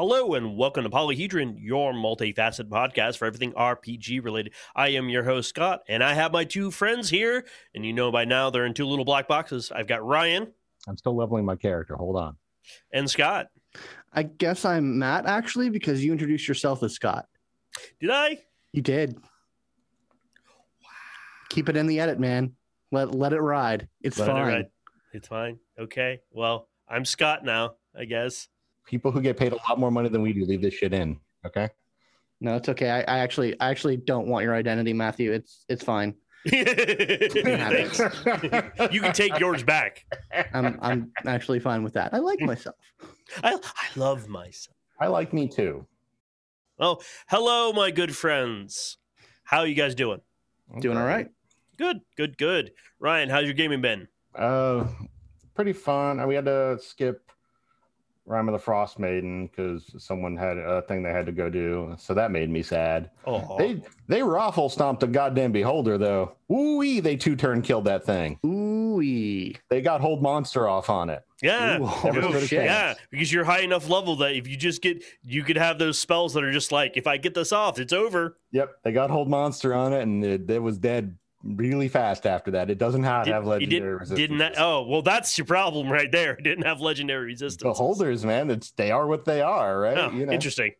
Hello and welcome to Polyhedron, your multifaceted podcast for everything RPG related. I am your host, Scott, and I have my two friends here. And you know by now they're in two little black boxes. I've got Ryan I'm still leveling my character. Hold on. and Scott. I guess I'm Matt actually because you introduced yourself as Scott. Did I? You did. Wow. Keep it in the edit, man. Let let it ride. It's Let it fine. ride. It's fine. Okay. Well, I'm Scott now, I guess. People who get paid a lot more money than we do leave this shit in. Okay. No, it's okay. I, I actually I actually don't want your identity, Matthew. It's it's fine. you can take yours back. I'm I'm actually fine with that. I like myself. I, I love myself. I like me too. Oh, hello, my good friends. How are you guys doing? Doing all right. Good, good, good. Ryan, how's your gaming been? Uh, pretty fun. We had to skip Rime of the Frostmaiden because someone had a thing they had to go do. So that made me sad. Oh, They they raffle stomped a goddamn beholder though. Ooh, they two turn killed that thing. Ooh. They got hold monster off on it. yeah. Ooh, Oh, shit. Yeah, because you're high enough level that if you just get, you could have those spells that are just like, if I get this off, it's over. Yep, they got hold monster on it, and it, it was dead really fast after that. It doesn't have, Did- have legendary didn't, resistance. didn't that, oh, well, that's your problem right there. It didn't have legendary resistance. The holders, man. It's they are what they are, right? Oh, you know, Interesting.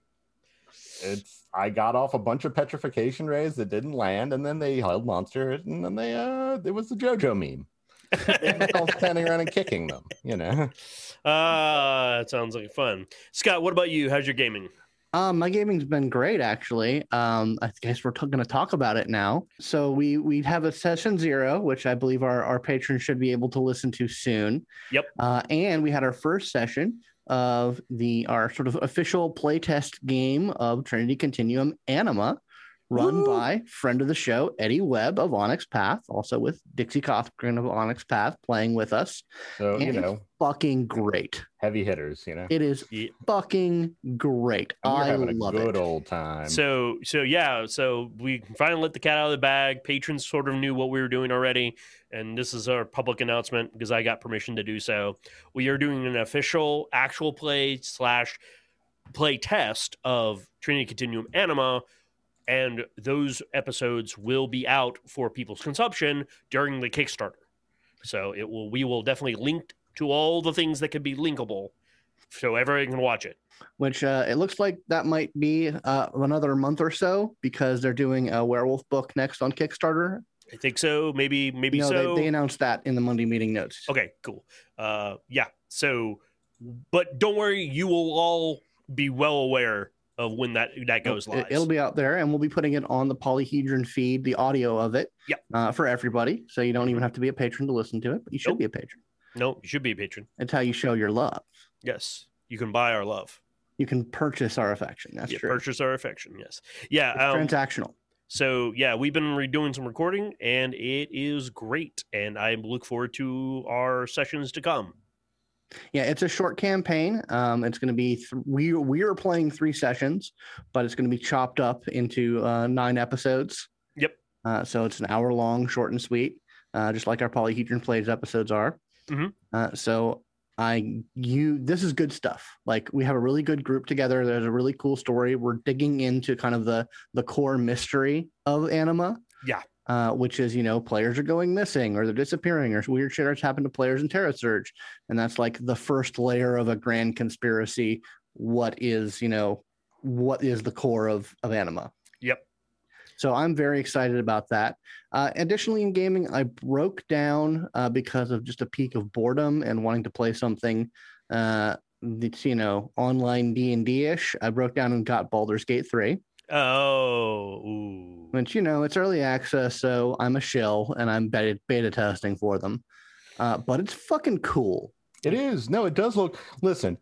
it's I got off a bunch of petrification rays that didn't land, and then they held monster, and then they uh, it was the JoJo meme. Standing around and kicking them, you know. Ah, that sounds like fun. Scott, what about you? How's your gaming? Um, my gaming's been great actually. Um, I guess we're t- going to talk about it now. So we we have a session zero, which I believe our our patrons should be able to listen to soon. Yep. Uh, and we had our first session of the our sort of official playtest game of Trinity Continuum Anima, run Woo! by friend of the show Eddie Webb of Onyx Path, also with Dixie Cochran of Onyx Path playing with us. So you And it's know, Fucking great! heavy hitters, you know. It is Yeah. fucking great. We're I having a love good it. Good old time. So, so yeah, so we finally let the cat out of the bag. Patrons sort of knew what we were doing already, and this is our public announcement because I got permission to do so. We are doing an official, actual play slash play test of Trinity Continuum Anima, and those episodes will be out for people's consumption during the Kickstarter. So it will, we will definitely link to all the things that can be linkable, so everyone can watch it. which uh, it looks like that might be uh, another month or so because they're doing a werewolf book next on Kickstarter. I think so. Maybe, maybe no, so. they, they announced that in the Monday meeting notes. Okay, cool. Uh, yeah. So, but don't worry, you will all be well aware of when that that goes live. It, will be out there, and we'll be putting it on the Polyhedron feed, the audio of it, Yep. uh, for everybody. So you don't even have to be a patron to listen to it, but you should Nope. be a patron. no, you should be a patron. It's how you show your love. Yes, you can buy our love. You can purchase our affection. That's yeah, true. purchase our affection. Yes. Yeah. Um, transactional. so yeah, we've been redoing some recording, and it is great. And I look forward to our sessions to come. Yeah, it's a short campaign. Um, it's going to be th- we we are playing three sessions, but it's going to be chopped up into uh, nine episodes. Yep. Uh, so it's an hour long, short and sweet, uh, just like our polyhedron plays episodes are. Mhm. Uh, so I you this is good stuff. Like we have a really good group together. There's a really cool story. We're digging into kind of the the core mystery of Anima. Yeah. Uh, which is you know players are going missing or they're disappearing or weird shit has happened to players in Terra Surge, and that's like the first layer of a grand conspiracy. What is you know what is the core of of Anima? Yep. So I'm very excited about that. Uh, additionally, in gaming, I broke down uh, because of just a peak of boredom and wanting to play something uh, that's you know online D and D ish. I broke down and got Baldur's Gate three, Oh. Ooh. which you know it's early access, so I'm a shell and I'm beta beta testing for them. Uh, but it's fucking cool. It is. No, it does look. Listen,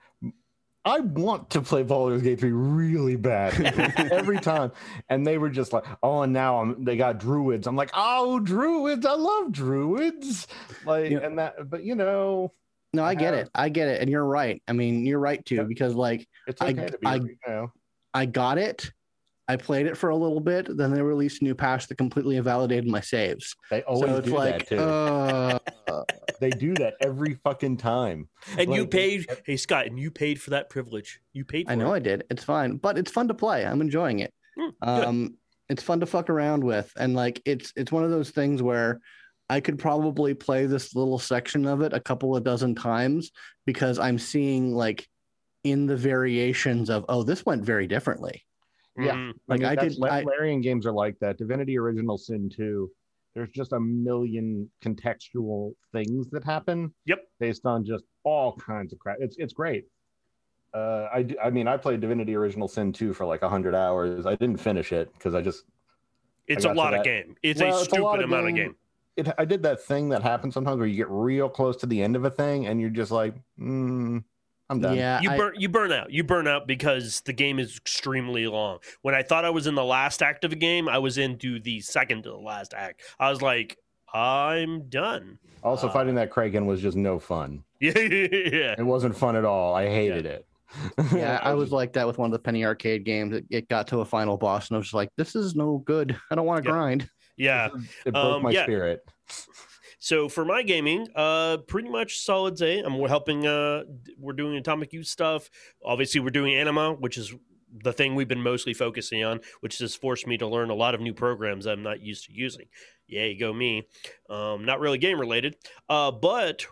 I want to play Baldur's Gate 3 really bad every time. And they were just like, oh, and now I'm, they got druids. I'm like, oh, druids. I love druids. Like, Yeah. and that, but you know, No, I get Uh, it. I get it, and you're right. I mean, you're right too, Yep. because like it's I- to be, I- you know, I got it. I played it for a little bit, then they released a new patch that completely invalidated my saves. they always so it's do like, that too. uh, They do that every fucking time. And you Like- paid, hey Scott, and you paid for that privilege. You paid. For I know It. I did. It's fine, but it's fun to play. I'm enjoying it. Mm. Um, it's fun to fuck around with, and like it's it's one of those things where I could probably play this little section of it a couple of dozen times because I'm seeing like in the variations of oh this went very differently. Yeah. Mhm. Like I that's- did, La- I, Larian games are like that. Divinity Original Sin 2. There's just a million contextual things that happen. Yep. Based on just all kinds of crap. It's it's great. Uh, I, I mean, I played Divinity Original Sin 2 for like 100 hours. I didn't finish it because I just It's got a lot of game. It's Well, a it's a stupid of amount of game. game. it, I did that thing that happens sometimes where you get real close to the end of a thing and you're just like, mm, I'm done. yeah, You I- burn you burn out. You burn out because the game is extremely long. When I thought I was in the last act of a game, I was into the second to the last act. I was like, I'm done. Also, Uh, fighting that Kraken was just no fun. Yeah, yeah. It wasn't fun at all. I hated it. yeah, I was like that with one of the penny arcade games. It, it got to a final boss, and I was just like, "This is no good. I don't want to Yeah. grind." yeah. It broke Um, my yeah. spirit. So for my gaming, uh, pretty much solid day. I'm we're helping. Uh, we're doing Atomic Youth stuff. Obviously, we're doing Anima, which is the thing we've been mostly focusing on, which has forced me to learn a lot of new programs I'm not used to using. Yay, go me! Um, not really game related, uh, but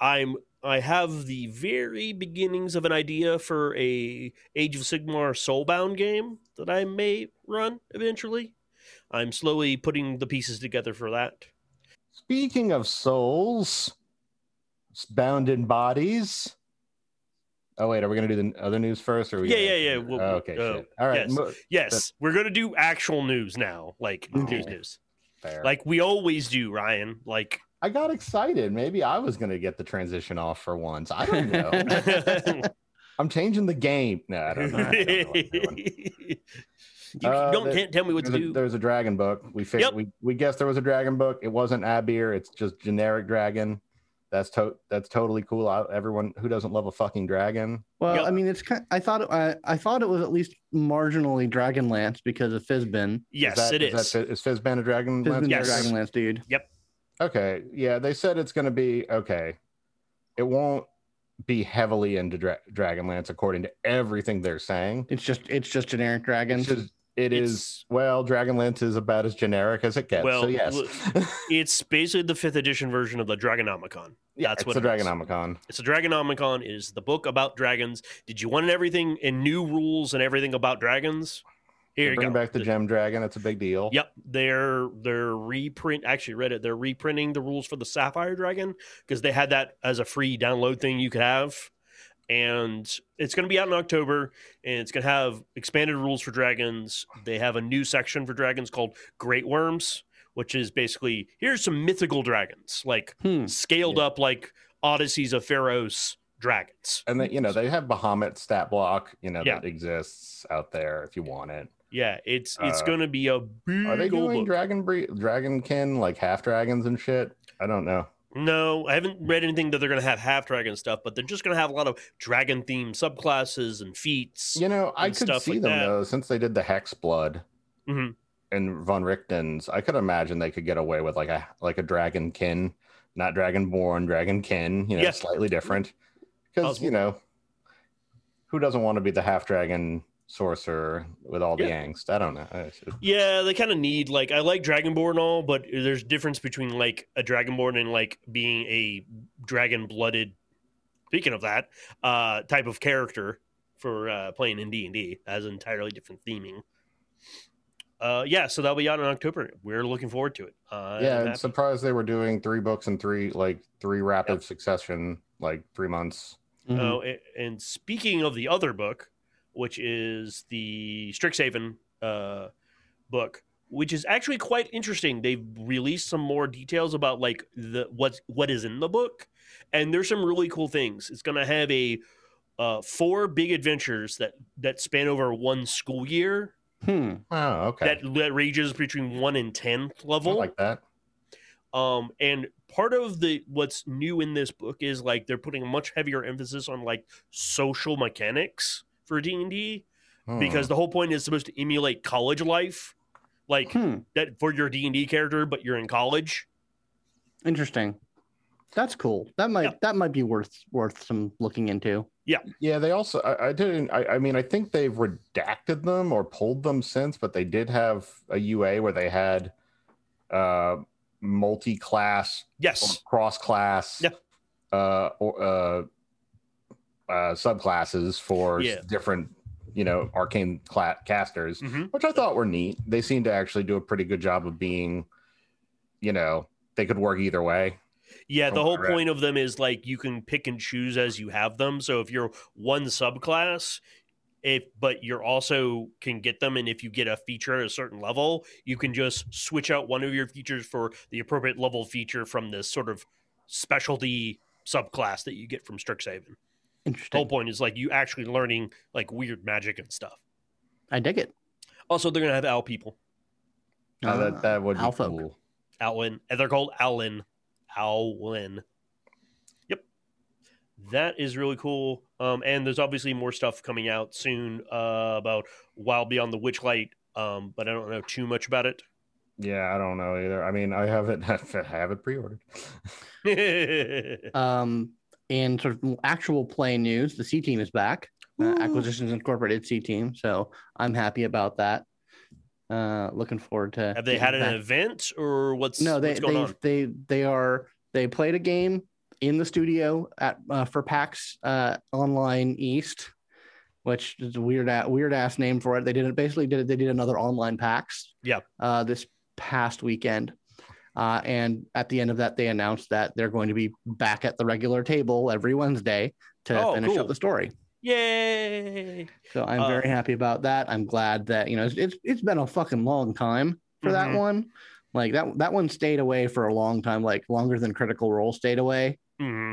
I'm. I have the very beginnings of an idea for a Age of Sigmar Soulbound game that I may run eventually. I'm slowly putting the pieces together for that. Speaking of souls, bound in bodies. Oh wait, are we gonna do the other news first, or Yeah, gonna- yeah, yeah, we'll- Oh, okay, uh. All right, yes. mo- Yes, we're gonna do actual news now, like Oh. news, news, fair. like we always do, Ryan. Like, I got excited. Maybe I was gonna get the transition off for once. I don't know. I'm changing the game. No, I don't know. I don't know what I'm you Uh, don't there- can't tell me what to There's a, do. there's a dragon book. We fig- Yep. we we guessed there was a dragon book. It wasn't Abir. It's just generic dragon. That's to- that's totally cool. I, everyone who doesn't love a fucking dragon. Well, Yep. I mean, it's kind. I thought it, I, I thought it was at least marginally Dragonlance because of Fizban. yes, that, it is. Is, that, is Fizban a dragon? Fizban's Yes. a Dragonlance dude. Yep. Okay. Yeah, they said it's going to be okay. It won't be heavily into dra- Dragonlance according to everything they're saying. It's just it's just generic It's dragons. just it is It's- well, Dragonlance is about as generic as it gets. Well, so yes, it's basically the fifth edition version of the Dragonomicon. yeah, that's it's what the it is. Dragonomicon. It's a Dragonomicon. It is the book about dragons. Did you want everything and new rules and everything about dragons? Here you bring go. back the Gem Dragon. It's a big deal. Yep, they're they're reprint. Actually, read it. They're reprinting the rules for the Sapphire Dragon because they had that as a free download thing you could have, and it's going to be out in October. And it's going to have expanded rules for dragons. They have a new section for dragons called Greatwyrms, which is basically here's some mythical dragons, like Hmm. scaled up like Odysseys of Pharaoh's dragons. And they, you know, they have Bahamut stat block, you know, Yeah. that exists out there if you want it. Yeah, it's it's Uh, going to be a big. Are they doing book. dragon bre- dragonkin like half dragons and shit? I don't know. No, I haven't read anything that they're going to have half dragon stuff, but they're just going to have a lot of dragon themed subclasses and feats. You know, I could stuff see like them that. though, since they did the Hexblood Mhm. and Van Richten's. I could imagine they could get away with like a like a dragon kin, not dragonborn, dragonkin. You know, Yeah. slightly different. Because you know, who doesn't want to be the half dragon sorcerer with all the angst? I don't know. Yeah, they kind of need like I like Dragonborn and all, but there's difference between like a Dragonborn and like being a dragon blooded. Speaking of that, uh, type of character for uh, playing in D and D has entirely different theming. Uh, yeah, so that'll be out in October. We're looking forward to it. Uh, yeah, I'm I'm surprised they were doing three books in three like three rapid succession, like three months. Mhm. Oh, a- and speaking of the other book, which is the Strixhaven uh, book, which is actually quite interesting. They've released some more details about like the what what is in the book, and there's some really cool things. It's going to have a uh, four big adventures that that span over one school year Hmm. Oh, okay. that, that ranges between one and tenth I level. like that. Um, and part of the what's new in this book is like they're putting a much heavier emphasis on like social mechanics for D and D because the whole point is supposed to emulate college life, like Hmm. that for your D and D character, but you're in college. Interesting. That's cool. That might Yeah. that might be worth worth some looking into. Yeah, Yeah. they also. I, I didn't. I, I mean, I think they've redacted them or pulled them since, but they did have a UA where they had uh, multi-class Yes. cross-class, Yeah. uh, or uh, uh, subclasses for Yeah. different, you know, arcane cla- casters, hmm which I thought were neat. They seem to actually do a pretty good job of being, you know, they could work either way. Yeah, the whole what I read. point of them is like you can pick and choose as you have them. So if you're one subclass, if but you're also can get them, and if you get a feature at a certain level, you can just switch out one of your features for the appropriate level feature from this sort of specialty subclass that you get from Strixhaven. The whole point is like you actually learning like weird magic and stuff. I dig it. Also, they're gonna have owl people, Uh, Ah, that that would be Alpha. cool. Owlin, and they're called Owlin, Owlin. Yep, that is really cool. Um, and there's obviously more stuff coming out soon uh, about Wild Beyond the Witchlight. Um, but I don't know too much about it. Yeah, I don't know either. I mean, I have it. I have it pre-ordered. Um, in sort of actual play news, the C team is back. Uh, Acquisitions Incorporated C team. So I'm happy about that. Uh, looking forward to. have they had an back. event or what's No, they what's going they on? they they are they played a game in the studio at uh, for PAX uh, Online East, which is a weird a- weird ass name for it. They did it basically did it, they did another online PAX. Yeah. Uh, this past weekend. Uh, and at the end of that, they announced that they're going to be back at the regular table every Wednesday to Oh, finish cool. up the story. Yay! So I'm Uh, very happy about that. I'm glad that you know it's it's, it's been a fucking long time for that Mhm. one. Like that that one stayed away for a long time, like longer than Critical Role stayed away. hmm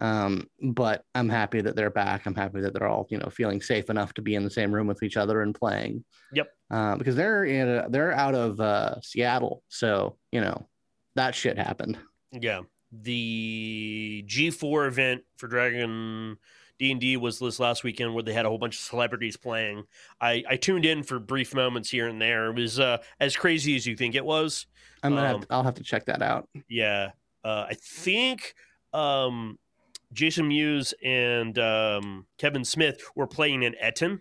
Um, but I'm happy that they're back. I'm happy that they're all you know feeling safe enough to be in the same room with each other and playing. Yep. Uh, because they're in a, they're out of uh, Seattle, so you know that shit happened. Yeah, the G4 event for Dragon D and D was this last weekend where they had a whole bunch of celebrities playing. I, I tuned in for brief moments here and there. It was uh, as crazy as you think it was. I'm gonna Um, have I'll have to check that out. Yeah, uh, I think um, Jason Mewes and um, Kevin Smith were playing in Etten.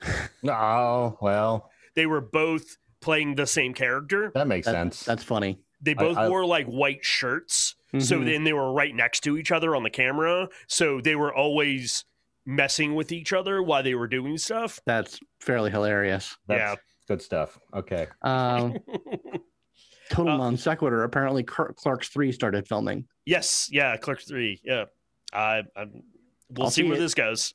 Oh well, They were both playing the same character. that makes That- sense. That's funny. They both I- wore like white shirts. So Mhm. then they were right next to each other on the camera. So they were always messing with each other while they were doing stuff. that's fairly hilarious. That's good stuff. Okay. Um, total Uh, non sequitur. Apparently, Cler- Clerks Three started filming. yes, yeah, Clerks three. Yeah, I, I we'll I'll see see where this goes.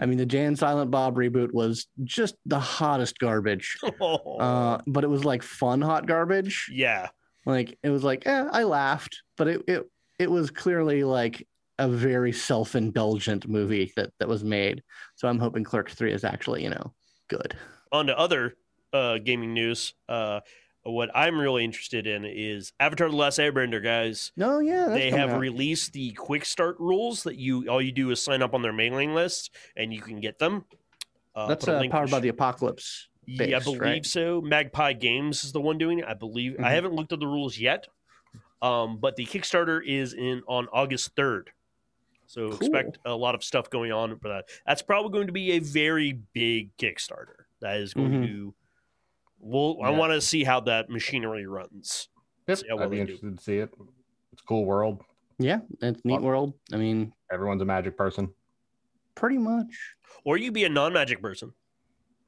I mean, the Jay and Silent Bob reboot was just the hottest garbage. Uh, but it was like fun hot garbage. yeah, Like it was like, eh, I laughed, but it it it was clearly like a very self indulgent movie that that was made. So I'm hoping Clerks Three is actually you know good. on to other uh, gaming news. Uh, what I'm really interested in is Avatar: The Last Airbender, guys. No, yeah, they have out. released the quick start rules that you all you do is sign up on their mailing list and you can get them. Uh, that's uh, powered by the Apocalypse. Yeah, I believe right? so. Magpie Games is the one doing it. I believe. I Mhm. haven't looked at the rules yet, um, but the Kickstarter is in on August third. So Cool. expect a lot of stuff going on for that. That's probably going to be a very big Kickstarter. That is going Mhm. to. Well, I Yeah. want to see how that machinery runs. Yep. See how well I'd be they do. interested to see it. It's a cool world. Yeah, it's neat Well- world. I mean, Everyone's a magic person. pretty much. Or you be a non-magic person.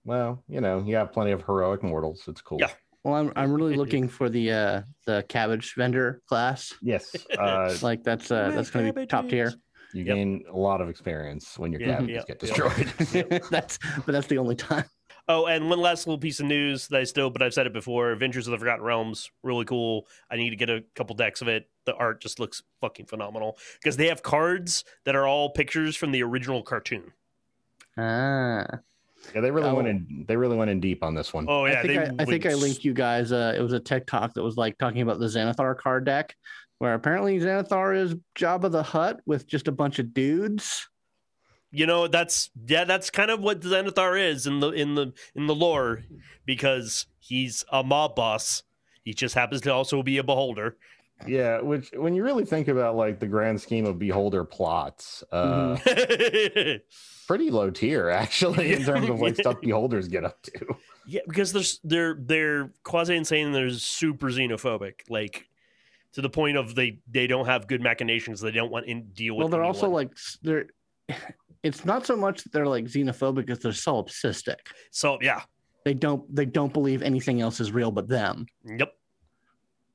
Well, you know, you have plenty of heroic mortals. It's cool. Yeah. Well, I'm I'm really looking for the uh the cabbage vendor class. Yes. Uh, Like that's uh that's gonna be top tier. you Yep. gain a lot of experience when your Yeah, cabins yeah, get yeah. destroyed. that's but that's the only time. Oh, and one last little piece of news that I still, but I've said it before. Adventures of the Forgotten Realms, really cool. I need to get a couple decks of it. The art just looks fucking phenomenal because they have cards that are all pictures from the original cartoon. Ah, yeah, they really Oh. went in. They really went in deep on this one. Oh yeah, I think they I, I think I linked you guys. Uh, it was a TikTok that was like talking about the Xanathar card deck, where apparently Xanathar is Jabba the Hutt with just a bunch of dudes. You know, that's yeah, that's kind of what Xanathar is in the in the in the lore, because he's a mob boss. He just happens to also be a beholder. Yeah, which when you really think about like the grand scheme of Beholder plots, uh, pretty low tier actually in terms of like stuff Beholders get up to. yeah, because there's they're they're quasi insane. They're super xenophobic, like to the point of they they don't have good machinations. They don't want to deal with. Well, they're also like they're. It's not so much that they're like xenophobic as they're solipsistic. so yeah, They don't they don't believe anything else is real but them. yep.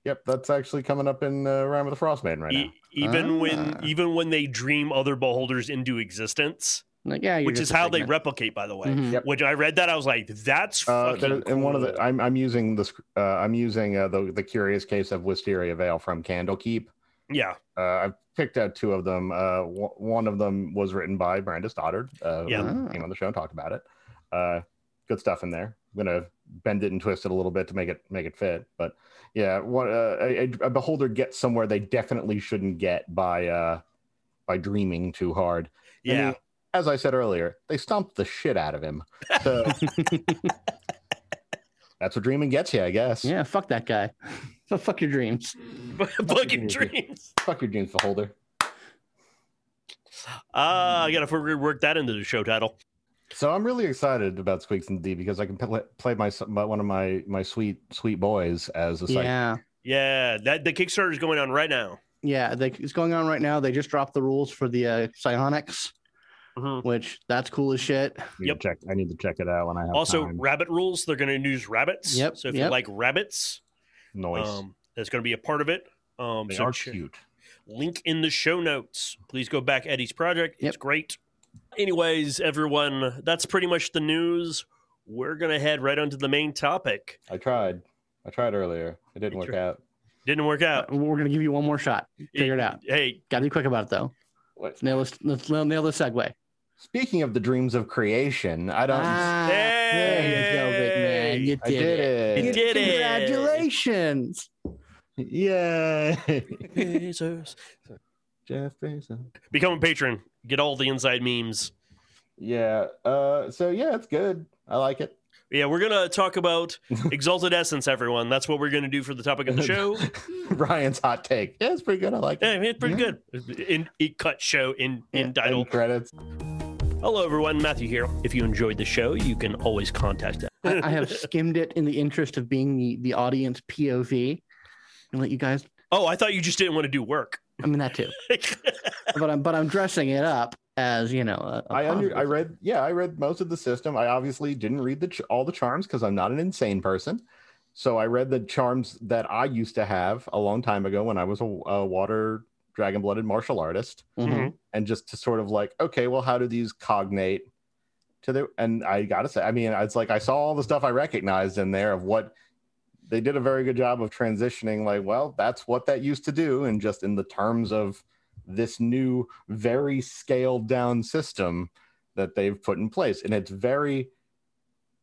Yep, that's actually coming up in uh, Rime of the Frostmaiden right now. E- even when Ah. even when they dream other beholders into existence, Like yeah, which is how they replicate, by the way. Mhm. Yep. Which I read that I was like, that's Uh, fucking there, in one of the. I'm I'm using this. Uh, I'm using uh, the the curious case of Wisteria Vale from Candlekeep. Yeah, Uh, I've picked out two of them. Uh, w- one of them was written by Brandes Stoddard. Uh, Yeah. who came on the show and talked about it. Uh, good stuff in there. I'm gonna bend it and twist it a little bit to make it make it fit. But yeah, what uh, a, a beholder gets somewhere they definitely shouldn't get by uh, by dreaming too hard. Yeah. as I said earlier, they stomped the shit out of him. So that's what dreaming gets you, I guess. Yeah, fuck that guy. So fuck your dreams. fucking dreams. Fuck your dreams, beholder. Ah, I gotta figure- work that into the show title. So I'm really excited about Squeaks and D because I can play, play my, my one of my my sweet sweet boys as a site. Yeah. Yeah, that the Kickstarter is going on right now. Yeah, they, it's going on right now. They just dropped the rules for the uh, psionics, Mhm. which that's cool as shit. I need Yep. to check. I need to check it out when I have Also, time. rabbit rules. They're going to use rabbits. Yep, So if you like rabbits, Noise. um, that's going to be a part of it. Um, they so are ch- cute. link in the show notes. Please go back Eddie's project. It's Yep. great. Anyways, everyone, that's pretty much the news. We're gonna head right onto the main topic. I tried. I tried earlier. It didn't work out. Didn't work out. We're gonna give you one more shot. Figure it out. Hey, Got to be quick about it though. What? Nail this. Nail the segue. Speaking of the dreams of creation, I don't. Ah, there you go, big man. You I did, did it. it. You did it. Congratulations. Yay! Bezos. Jeff Bezos. become a patron. Get all the inside memes. Yeah. Uh. So yeah, it's good. I like it. Yeah, we're gonna talk about exalted essence, everyone. That's what we're gonna do for the topic of the show. Ryan's hot take. Yeah, it's pretty good. I like it. Yeah, it's pretty good. In, in cut show in in Yeah, title. Credits. Hello, everyone. Matthew here. If you enjoyed the show, you can always contact us. I, I have skimmed it in the interest of being the, the audience POV and let you guys. oh, I thought you just didn't want to do work. I mean that too, but I'm but I'm dressing it up as you know. A, a I under. I read yeah I read most of the system. I obviously didn't read the ch- all the charms because I'm not an insane person. So I read the charms that I used to have a long time ago when I was a, a water dragon blooded martial artist, Mhm. and just to sort of like okay, well, how do these cognate to the? And I gotta say, I mean, it's like I saw all the stuff I recognized in there of what they did a very good job of transitioning. Like, well, that's what that used to do, and just in the terms of this new, very scaled down system that they've put in place. And it's very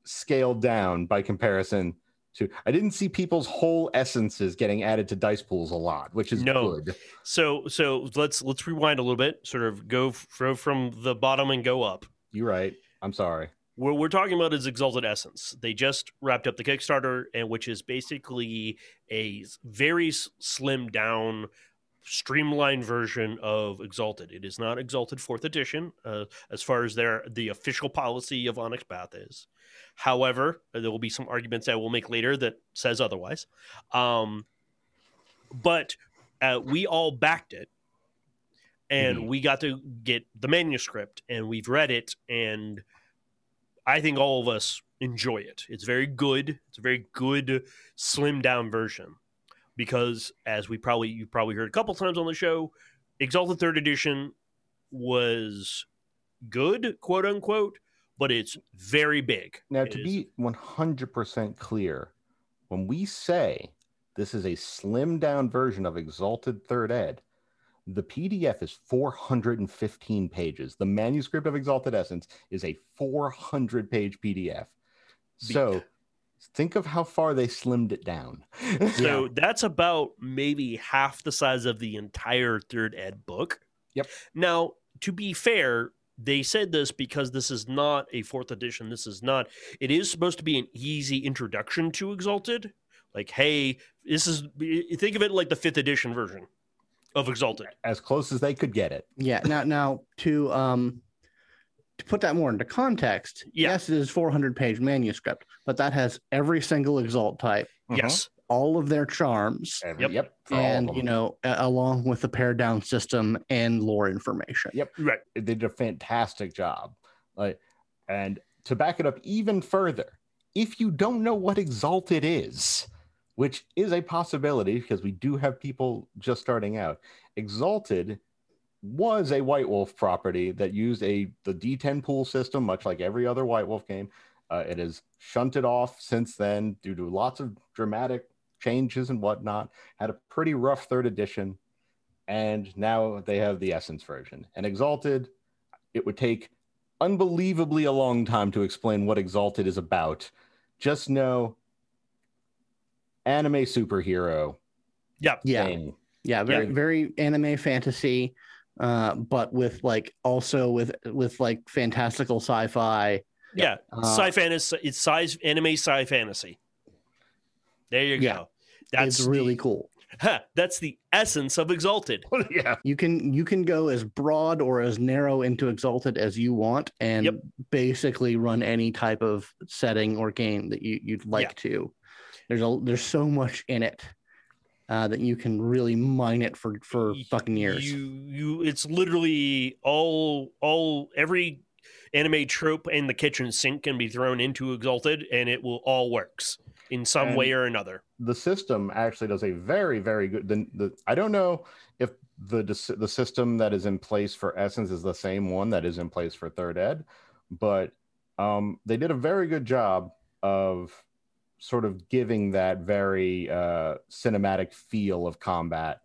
scaled down by comparison to. I didn't see people's whole essences getting added to dice pools a lot, which is No. good. So so let's let's rewind a little bit. Sort of go go from the bottom and go up. You're right. I'm sorry. What we're talking about is Exalted Essence. They just wrapped up the Kickstarter, and which is basically a very slim down, streamlined version of Exalted. It is not Exalted Fourth Edition, uh, as far as their the official policy of Onyx Path is. However, there will be some arguments I will make later that says otherwise. Um, but uh, we all backed it, and Mhm. we got to get the manuscript, and we've read it, and I think all of us enjoy it. It's very good. It's a very good slimmed down version because as we probably you probably heard a couple times on the show, Exalted Third Edition was good, quote unquote, but it's very big. Now, It to is- be 100% clear, when we say this is a slimmed down version of Exalted Third Ed, the PDF is 415 pages. The manuscript of Exalted Essence is a 400 page PDF. So think of how far they slimmed it down. So that's about maybe half the size of the entire third ed book. Yep. Now, to be fair, they said this because this is not a fourth edition. This is not, it is supposed to be an easy introduction to Exalted, like, hey, this is think of it like the fifth edition version of Exalted. As close as they could get it. Yeah. Now, now to um to put that more into context, Yeah. yes, it is 400 page manuscript, but that has every single exalt type, mm-hmm. Yes. all of their charms, Every- Yep. Yep. for all of and you know, along with the pared down system and lore information. Yep. Right. they did a fantastic job. Like, and to back it up even further, if you don't know what Exalted is, which is a possibility because we do have people just starting out, Exalted was a White Wolf property that used a the D10 pool system, much like every other White Wolf game. Uh, it has shunted off since then due to lots of dramatic changes and whatnot. Had a pretty rough third edition, and now they have the Essence version. And Exalted, it would take unbelievably a long time to explain what Exalted is about. Just know anime superhero Yep. Yeah. thing. Yeah, very Yeah. very anime fantasy, uh, but with like also with with like fantastical sci-fi. Yeah. Uh, sci fantasy. It's sci anime sci fantasy. There you Yeah. go. That's it's really the, cool. ha, that's the essence of Exalted. yeah. You can you can go as broad or as narrow into Exalted as you want, and Yep. basically run any type of setting or game that you you'd like Yeah. to. There's a there's so much in it uh, that you can really mine it for for fucking years. You you it's literally all all every anime trope in the kitchen sink can be thrown into Exalted and it will all works in some And- way or another. the system actually does a very very good the, the i don't know if the the system that is in place for essence is the same one that is in place for third ed but um, they did a very good job of sort of giving that very uh, cinematic feel of combat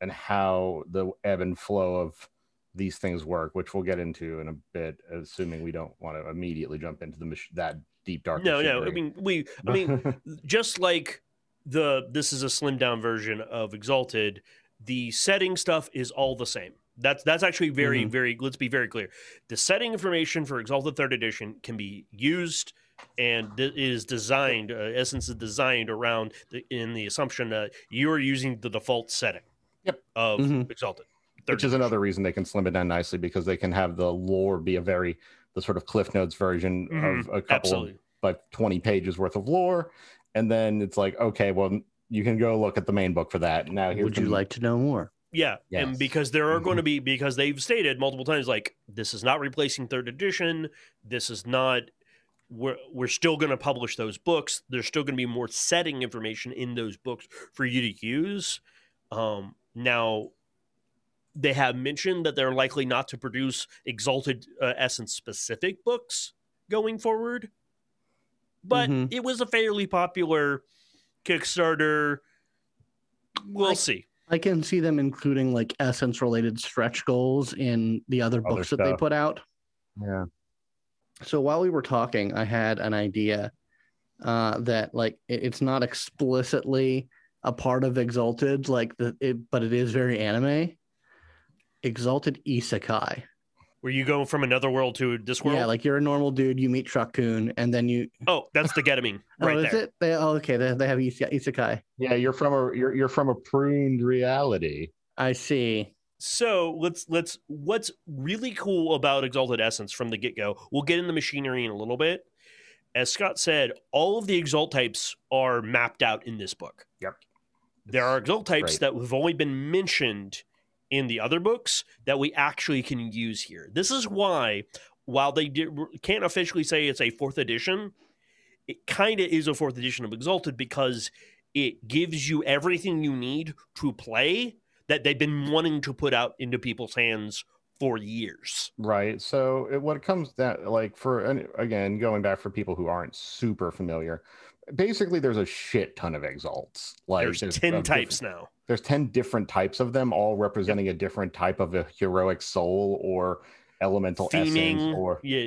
and how the ebb and flow of these things work which we'll get into in a bit assuming we don't want to immediately jump into the mach- that deep dark No, no. I mean we I mean just like the this is a slimmed down version of Exalted, the setting stuff is all the same. That's that's actually very Mhm. very. Let's be very clear. The setting information for Exalted Third Edition can be used and th- is designed. Uh, Essence is designed around the, in the assumption that you are using the default setting. Yep. Of Mhm. Exalted. which is another reason they can slim it down nicely because they can have the lore be a very the sort of cliff notes version Mhm. of a couple Absolutely. of like 20 pages worth of lore and then it's like okay well you can go look at the main book for that now here's Would you the- like to know more? Yeah, and because there are going to be because they've stated multiple times like this is not replacing third edition. This is not. We're we're still going to publish those books. There's still going to be more setting information in those books for you to use. Um, now, they have mentioned that they're likely not to produce exalted uh, essence specific books going forward, but Mhm. it was a fairly popular Kickstarter. We'll Like- see. I can see them including like essence related stretch goals in the other Other books that they put out. yeah So while we were talking, I had an idea uh, that like it- it's not explicitly a part of Exalted, like the it, but it is very anime. Exalted Isekai. Where you go from another world to this world? Yeah, like you're a normal dude, you meet Truck-kun, and then you. oh, that's the Getimian right oh, is there. it? They, oh, okay. They, they have ise- Isekai. yeah you're from a you're, you're from a pruned reality I see. So let's let's what's really cool about Exalted Essence from the get go. We'll get into machinery in a little bit. As Scott said, all of the exalt types are mapped out in this book. Yep. There are exalt types Great. that have only been mentioned in the other books that we actually can use here. This is why, while they did, can't officially say it's a fourth edition, it kind of is a fourth edition of Exalted because it gives you everything you need to play that they've been wanting to put out into people's hands for years. right so it, what it comes that like for and again going back for people who aren't super familiar basically there's a shit ton of exalts like There's of 10 types now. there's 10 different types of them all representing a different type of a heroic soul or elemental essence or yeah,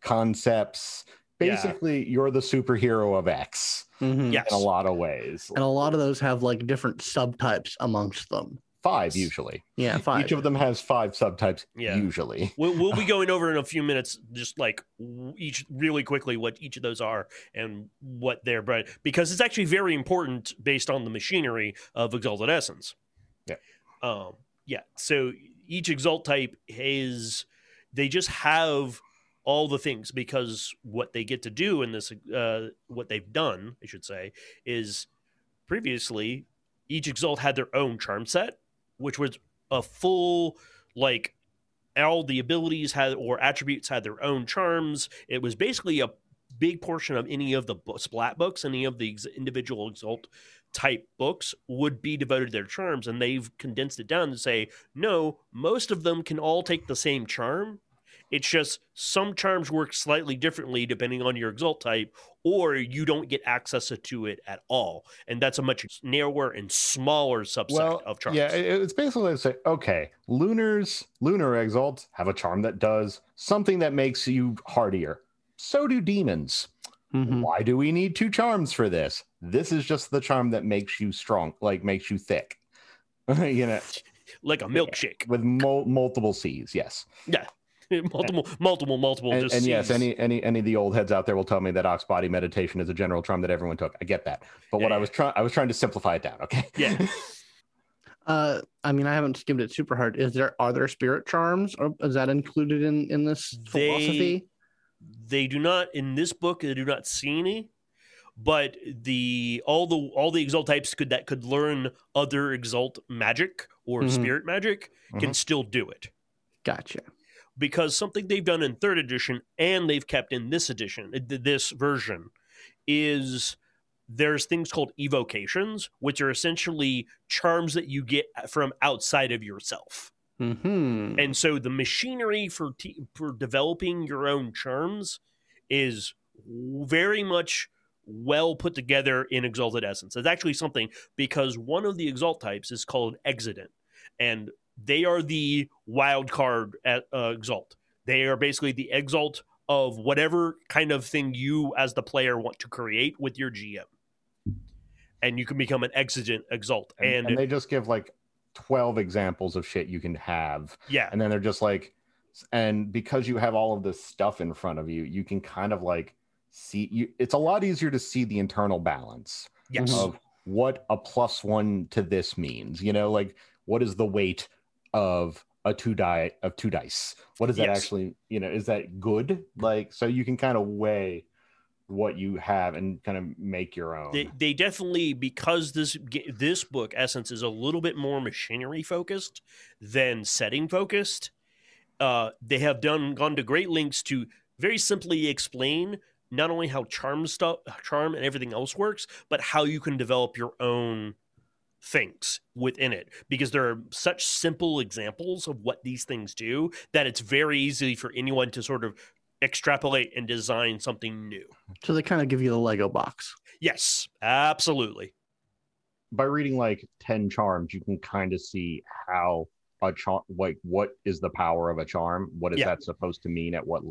concepts Yeah. basically you're the superhero of x Mhm. yes. in a lot of ways And a lot of those have like different subtypes amongst them. Five usually. Yeah, five. Each of them has five subtypes Yeah. usually. We'll, we'll be going over in a few minutes, just like each really quickly what each of those are and what they're but because it's actually very important based on the machinery of Exalted Essence. Yeah. Um. Yeah. So each Exalt type is they just have all the things because what they get to do in this, uh, what they've done, I should say, is previously each Exalt had their own charm set, which was a full like all the abilities had or attributes had their own charms. It was basically a big portion of any of the splat books, any of the individual exalt type books would be devoted to their charms, and they've condensed it down to say no, most of them can all take the same charm. It's just some charms work slightly differently depending on your exalt type, or you don't get access to it at all, and that's a much narrower and smaller subset Well, of charms. yeah, it's basically like say, okay, lunars, lunar exalts have a charm that does something that makes you hardier. So do demons. Mhm. Why do we need two charms for this? This is just the charm that makes you strong, like makes you thick. you know, like a milkshake. with mul- multiple C's. Yes, multiple, multiple, multiple. and, just and yes, any any any of the old heads out there will tell me that ox body meditation is a general charm that everyone took. I get that, but what Yeah, I was trying I was trying to simplify it down. Okay. Yeah. Uh, I mean, I haven't skimmed it super hard. Is there are there spirit charms, or is that included in in this They- philosophy? they do not in this book. They do not see any, but the all the all the exalt types could that could learn other exalt magic or Mhm. spirit magic can Mhm. still do it Gotcha. Because something they've done in third edition and they've kept in this edition, uh, this version, is there's things called evocations, which are essentially charms that you get from outside of yourself. Hmm. And so the machinery for t- for developing your own charms is very much well put together in Exalted Essence. It's actually something because one of the Exalt types is called Exigent, and they are the wild card at uh, Exalt. They are basically the Exalt of whatever kind of thing you, as the player, want to create with your GM. And you can become an Exigent Exalt. and, And, and they just give like 12 examples of shit you can have yeah, and then they're just like and because you have all of this stuff in front of you you can kind of like see you it's a lot easier to see the internal balance yes. of what a plus one to this means you know like what is the weight of a two die of two dice. What is that Yes. actually you know is that good? Like so you can kind of weigh what you have and kind of make your own. They, they definitely because this this book essence is a little bit more machinery focused than setting focused uh, they have done gone to great lengths to very simply explain not only how charm stuff charm and everything else works but how you can develop your own things within it because there are such simple examples of what these things do that it's very easy for anyone to sort of extrapolate and design something new So they kind of give you the Lego box. yes absolutely by reading like 10 charms you can kind of see how a charm like what is the power of a charm what is Yeah. that supposed to mean at what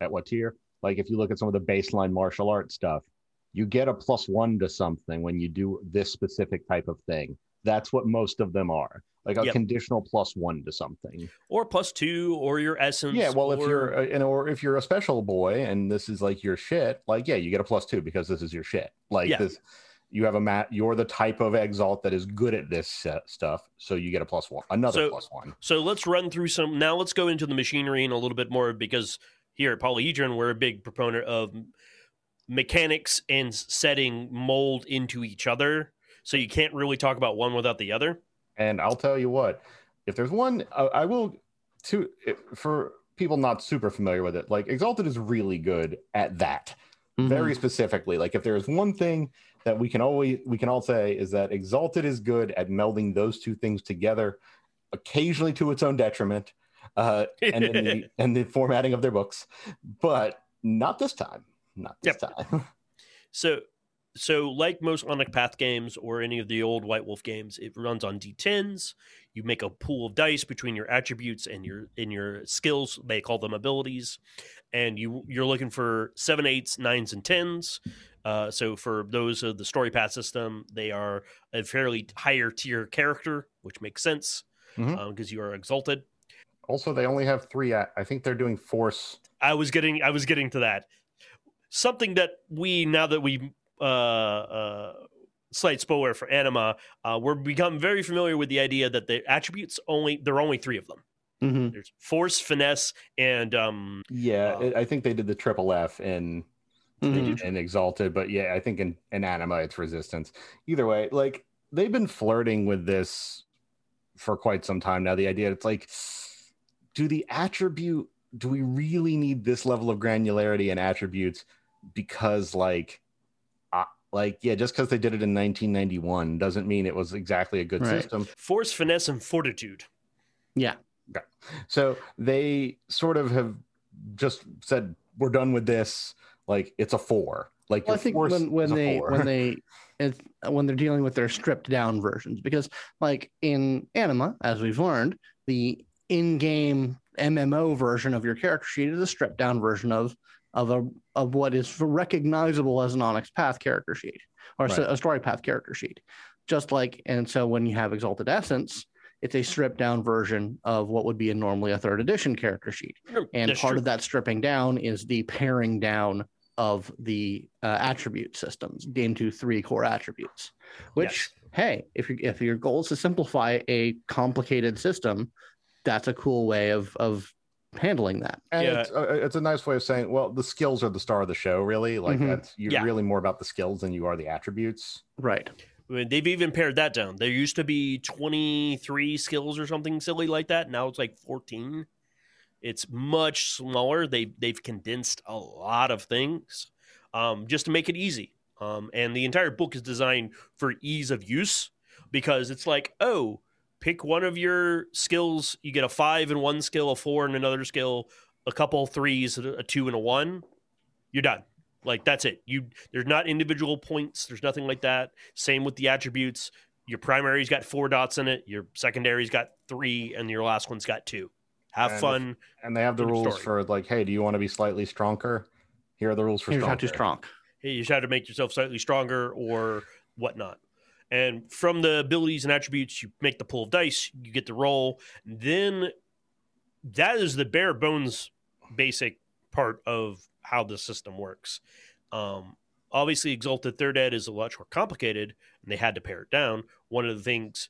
at what tier like if you look at some of the baseline martial arts stuff you get a plus one to something when you do this specific type of thing that's what most of them are like a Yep. conditional plus one to something or plus two or your essence. yeah well if you're a, and or if you're a special boy and this is like your shit like yeah you get a plus two because this is your shit like Yeah. this you have a mat you're the type of exalt that is good at this uh, stuff so you get a plus one another So- plus one so let's run through some. Now let's go into the machinery and a little bit more because here at Polyhedron we're a big proponent of mechanics and setting mold into each other. So you can't really talk about one without the other. and i'll tell you what if there's one uh, i will to for people not super familiar with it like exalted is really good at that Mhm. very specifically like if there's one thing that we can always we can all say is that exalted is good at melding those two things together occasionally to its own detriment uh and in the, and the formatting of their books but not this time not this time So, so like most Onyx Path games or any of the old White Wolf games, it runs on D10s. You make a pool of dice between your attributes and your in your skills. They call them abilities, and you you're looking for seven, eights, nines, and tens. Uh, so for those of the story path system, they are a fairly higher tier character, which makes sense because Mhm. you are exalted. Also, they only have three. At, I think they're doing force. I was getting I was getting to that. Something that we now that we uh uh slight spoiler for anima, uh we're become very familiar with the idea that the attributes only there are only three of them. hmm There's force, finesse, and um Yeah, it- I think they did the triple F in hmm in exalted, but yeah, I think in, in anima it's resistance. Either way, like they've been flirting with this for quite some time now. The idea it's like, do the attribute do we really need this level of granularity in attributes? Because like uh, like yeah, just because they did it in 1991 doesn't mean it was exactly a good Right. system. force, finesse, and fortitude. Yeah. So they sort of have just said we're done with this. Like it's a four. Like Well, I think force when when is a they when they it's when they're dealing with their stripped down versions because like in anima as we've learned the in-game mmo version of your character sheet is a stripped down version of of a of what is recognizable as an onyx path character sheet or Right. a story path character sheet just like and so when you have exalted essence it's a stripped down version of what would be a normally a third edition character sheet and That's part true. of that stripping down is the paring down of the uh, attribute systems into three core attributes which hey if, you, if your goal is to simplify a complicated system that's a cool way of of handling that and Yeah. it's, uh, it's a nice way of saying, well, the skills are the star of the show, really. Like Mhm. that's you're Yeah. really more about the skills than you are the attributes. right I mean, they've even pared that down. There used to be 23 skills or something silly like that. Now it's like 14. It's much smaller. They they've condensed a lot of things um, just to make it easy. Um, and the entire book is designed for ease of use because it's like, oh, pick one of your skills. You get a five and one skill, a four and another skill, a couple threes, a a two and a one. You're done. Like that's it. You there's not individual points. There's nothing like that. Same with the attributes. Your primary's got four dots in it. Your secondary's got three, and your last one's got two. Have And fun. And they have the rules story. for like, hey, do you want to be slightly stronger? Here are the rules for here's how stronger. to strong Hey, you just have to make yourself slightly stronger or whatnot. And from the abilities and attributes, you make the pull of dice. You get the roll. Then that is the bare bones basic part of how the system works. Um, obviously, Exalted Third Ed is a lot more complicated, and they had to pare it down. One of the things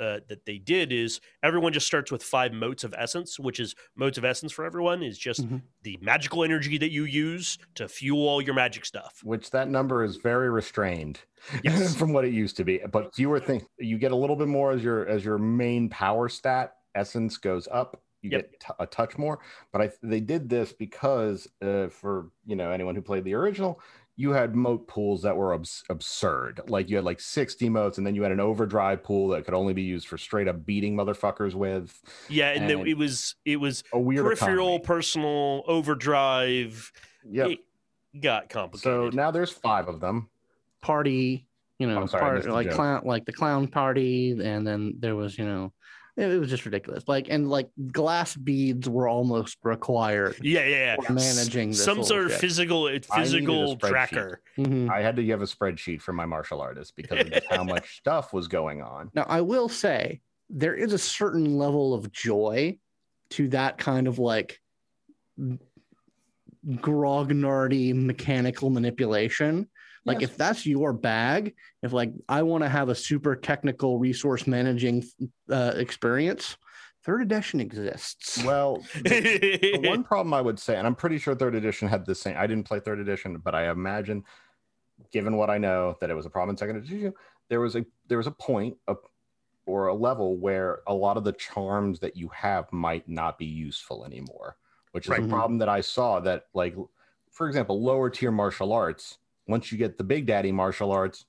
uh, that they did is everyone just starts with five motes of essence, which is motes of essence for everyone is just Mhm. the magical energy that you use to fuel all your magic stuff. Which that number is very restrained Yes. from what it used to be. But fewer things. You get a little bit more as your as your main power stat. Essence goes up. You Yep. get t- a touch more. But I they did this because uh, for you know anyone who played the original, you had mote pools that were abs- absurd. Like you had like 60 motes, and then you had an overdrive pool that could only be used for straight up beating motherfuckers with Yeah, and, And- it was it was a weird peripheral, economy. personal, overdrive. Yep. It got complicated. So now there's five of them. party you know sorry, part- like joke. clown like the clown party and then there was you know it, it was just ridiculous like and like glass beads were almost required yeah, yeah, yeah. for managing this some sort of shit. physical I needed a physical spreadsheet. tracker. Mhm. I had to have a spreadsheet for my martial artist because of how much stuff was going on. Now, I will say there is a certain level of joy to that kind of like grognardy mechanical manipulation. Like Yes. if that's your bag, if like I want to have a super technical resource managing uh, experience, third edition exists. Well, the, the one problem I would say, and I'm pretty sure third edition had the same. I didn't play third edition, but I imagine, given what I know, that it was a problem in second edition. There was a there was a point of, or a level where a lot of the charms that you have might not be useful anymore, which is Right. a problem that I saw. That like, for example, lower tier martial arts. Once you get the big daddy martial arts,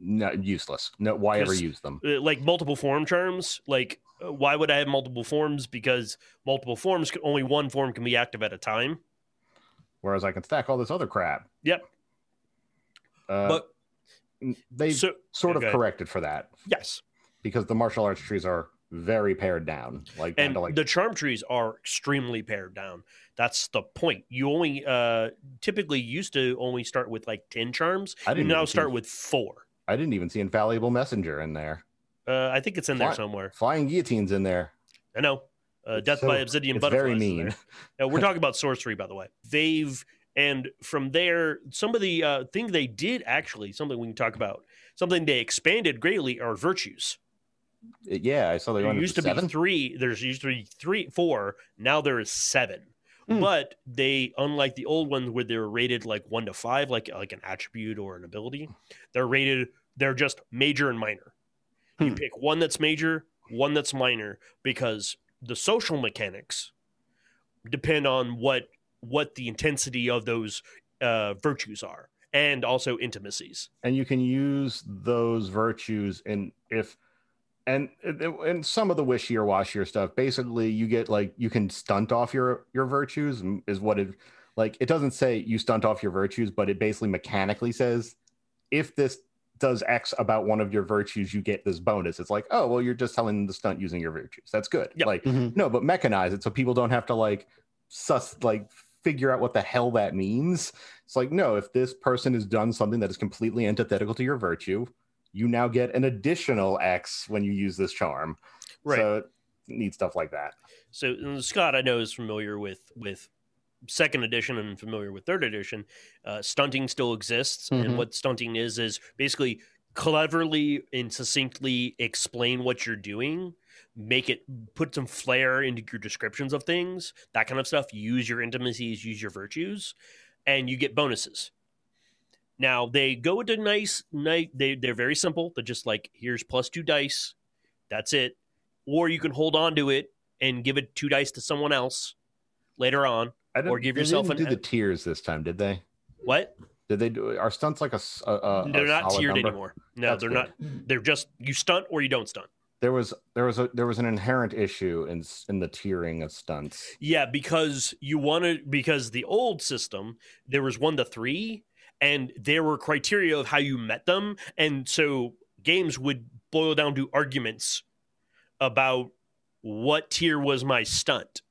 no, useless. No, why ever use them? Uh, like multiple form charms. Like, uh, why would I have multiple forms? Because multiple forms, can, only one form can be active at a time. Whereas I can stack all this other crap. Yep. Uh, but they so sort of okay. corrected for that yes, because the martial arts trees are very pared down. Like and like the charm trees are extremely pared down. That's the point. You only uh typically used to only start with like ten charms. I didn't now start see- with four. I didn't even see infallible messenger in there. Uh, I think it's in there somewhere. Flying guillotines in there. I know. Uh, Death so- by Obsidian Butterflies. very mean. Uh, we're talking about sorcery, by the way. They've and from there, some of the uh, thing they did actually something we can talk about. Something they expanded greatly are virtues. Yeah, I saw they There used to to seven. be three. There's used to be three, four. Now there is seven. Hmm. But they, unlike the old ones where they're rated like one to five, like like an attribute or an ability, they're rated. They're just major and minor. You Hmm. pick one that's major, one that's minor, because the social mechanics depend on what what the intensity of those uh, virtues are, and also intimacies. and you can use those virtues in if and and some of the wishier washier stuff. Basically you get like you can stunt off your your virtues is what it like it doesn't say you stunt off your virtues but it basically mechanically says if this does x about one of your virtues you get this bonus. It's like oh well you're just telling them to stunt using your virtues. That's good. Yep. like Mhm. no but mechanize it so people don't have to like sus like figure out what the hell that means. It's like no if this person has done something that is completely antithetical to your virtue you now get an additional x when you use this charm Right. so need stuff like that So Scott, I know is familiar with with second edition and familiar with third edition. Uh, stunting still exists, Mhm. and what stunting is is basically cleverly and succinctly explain what you're doing, make it put some flair into your descriptions of things, that kind of stuff. Use your intimacies, use your virtues, and you get bonuses. Now they go into nice night. They they're very simple. They're just like here's plus two dice, that's it. Or you can hold on to it and give it two dice to someone else later on. Or give they yourself didn't an- do the tiers this time did they What? did they do are stunts like a they're not solid tiered number? anymore. No, That's they're good. not. They're just you stunt or you don't stunt. there was there was a there was an inherent issue in in the tiering of stunts Yeah, because you wanted because the old system there was one to three, and there were criteria of how you met them, and so games would boil down to arguments about what tier was my stunt,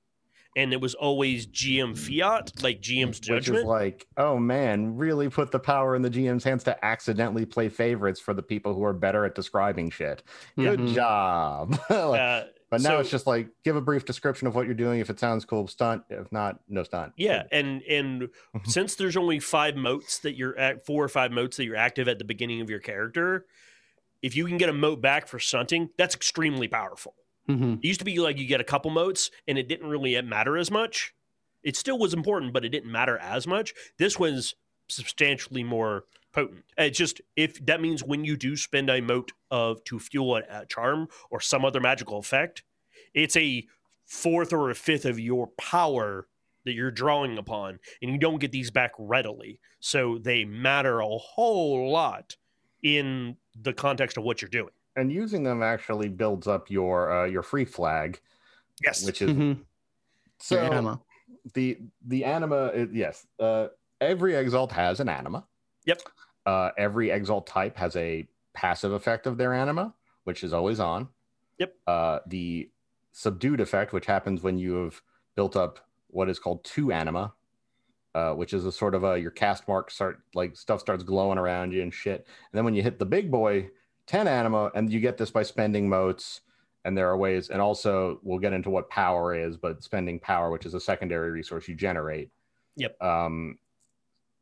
and it was always GM fiat, like GM's judgment. which is like oh man really put the power in the gm's hands to accidentally play favorites for the people who are better at describing shit good Mhm. job Like, Uh, But now So- it's just like give a brief description of what you're doing. If it sounds cool, stunt. If not, no stunt. Yeah, and and since there's only five motes that you're at, four or five motes that you're active at the beginning of your character, if you can get a mote back for stunting, that's extremely powerful. Mhm. It used to be like you get a couple motes and it didn't really matter as much. It still was important, but it didn't matter as much. This was substantially more potent. It's just if that means when you do spend a mote of to fuel a, a charm or some other magical effect, it's a fourth or a fifth of your power that you're drawing upon, and you don't get these back readily. So they matter a whole lot in the context of what you're doing. And using them actually builds up your uh, your free flag, Yes. which is Mhm. so Your the the anima. Is, yes, uh, every exalt has an anima. Yep. Uh, every exalt type has a passive effect of their anima, which is always on. Yep. Uh, the subdued effect, which happens when you have built up what is called two anima, uh, which is a sort of a your cast mark start like stuff starts glowing around you and shit. And then when you hit the big boy, 10 anima, and you get this by spending motes. And there are ways, and also we'll get into what power is, but spending power, which is a secondary resource you generate, Yep. um,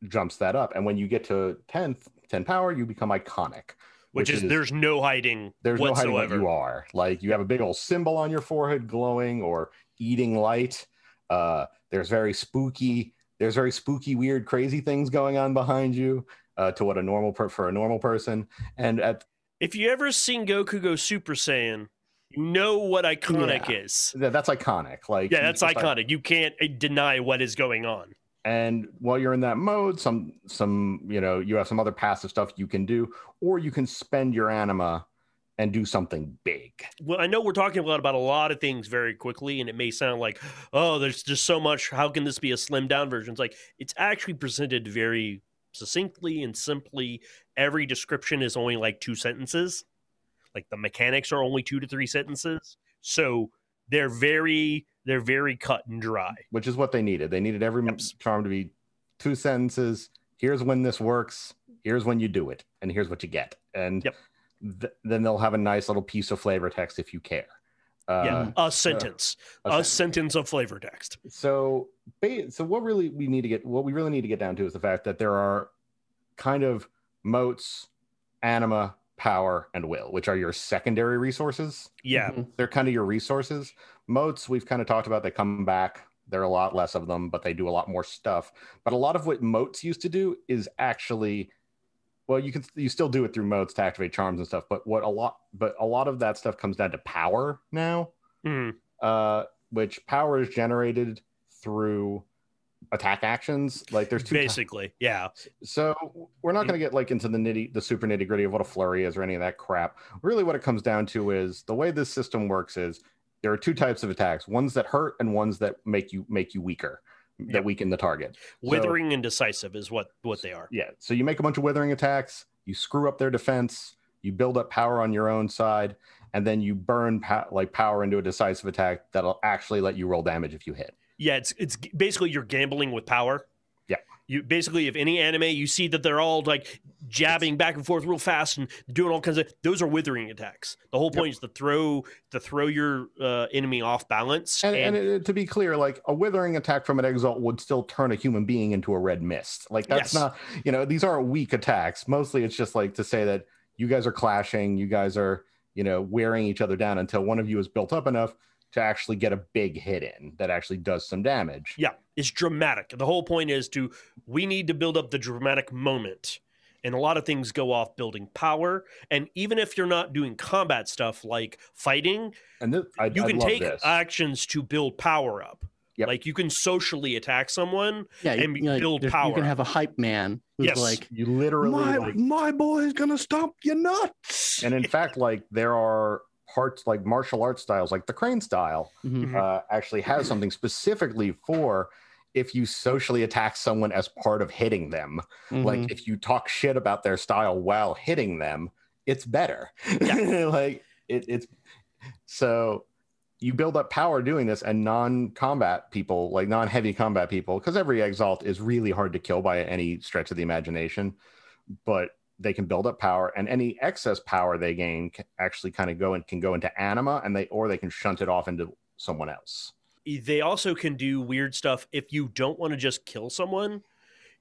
jumps that up. And when you get to 10th, 10 power, you become iconic. which, is, there's no hiding there's no hiding what you are. Like you have a big old symbol on your forehead glowing or eating light. Uh, there's very spooky, there's very spooky, weird, crazy things going on behind you uh, to what a normal per- for a normal person. And at If you ever seen Goku go Super Saiyan, you know what iconic Yeah. is. th- that's iconic. Like Yeah, that's just, like- iconic. You can't uh, deny what is going on. And while you're in that mode some some you know you have some other passive stuff you can do or you can spend your anima and do something big Well, I know we're talking a lot about a lot of things very quickly, and it may sound like, oh, there's just so much. How can this be a slimmed down version? It's like it's actually presented very succinctly and simply. Every description is only like two sentences. Like the mechanics are only two to three sentences. So they're very they're very cut and dry. which is what they needed. They needed every Yep. charm to be two sentences. Here's when this works. Here's when you do it, and here's what you get. And Yep. th- then they'll have a nice little piece of flavor text if you care. Uh, yeah, a sentence, a a sentence. sentence of flavor text. So, so what really we need to get, what we really need to get down to is the fact that there are kind of motes, anima, power, and will, which are your secondary resources. Yeah, Mhm. they're kind of your resources. Motes, we've kind of talked about, they come back. There are a lot less of them, but they do a lot more stuff. But a lot of what motes used to do is actually, well, you can you still do it through motes to activate charms and stuff. But what a lot, but a lot of that stuff comes down to power now, Mhm. uh, which power is generated through attack actions. Like there's two. basically, yeah, so we're not going to get like into the nitty, the super nitty gritty of what a flurry is or any of that crap. Really, what it comes down to is the way this system works is there are two types of attacks: ones that hurt and ones that make you make you weaker, Yep. that weaken the target. So- withering and decisive is what what they are. yeah. So you make a bunch of withering attacks, you screw up their defense, you build up power on your own side, and then you burn like power into a decisive attack that'll actually let you roll damage if you hit. Yeah, it's it's basically you're gambling with power. You basically, if any anime, you see that they're all like jabbing back and forth real fast and doing all kinds of. Those are withering attacks. The whole point is to throw to throw your uh, enemy off balance. And, And, and it, to be clear, like a withering attack from an exalt would still turn a human being into a red mist. Like that's Yes. not, you know, these aren't weak attacks. Mostly it's just like to say that you guys are clashing, you guys are, you know, wearing each other down until one of you is built up enough to actually get a big hit in that actually does some damage. yeah, it's dramatic. The whole point is to we need to build up the dramatic moment. And a lot of things go off building power. And even if you're not doing combat stuff like fighting, And this, I, you I can love take this. actions to build power up. Yep. Like you can socially attack someone. Yeah, you, And you know, like, build power You can up. have a hype man who's Yes. like, you literally my like, my boy's gonna stomp you nuts. and in fact, like there are parts like martial arts styles, like the crane style, Mhm. uh, actually has something specifically for if you socially attack someone as part of hitting them. Mhm. Like if you talk shit about their style while hitting them, it's better. Yeah. like it, it's so you build up power doing this, and non-combat people, like non-heavy combat people, because every exalt is really hard to kill by any stretch of the imagination, but they can build up power, and any excess power they gain can actually kind of go and can go into anima, and they or they can shunt it off into someone else. they also can do weird stuff if you don't want to just kill someone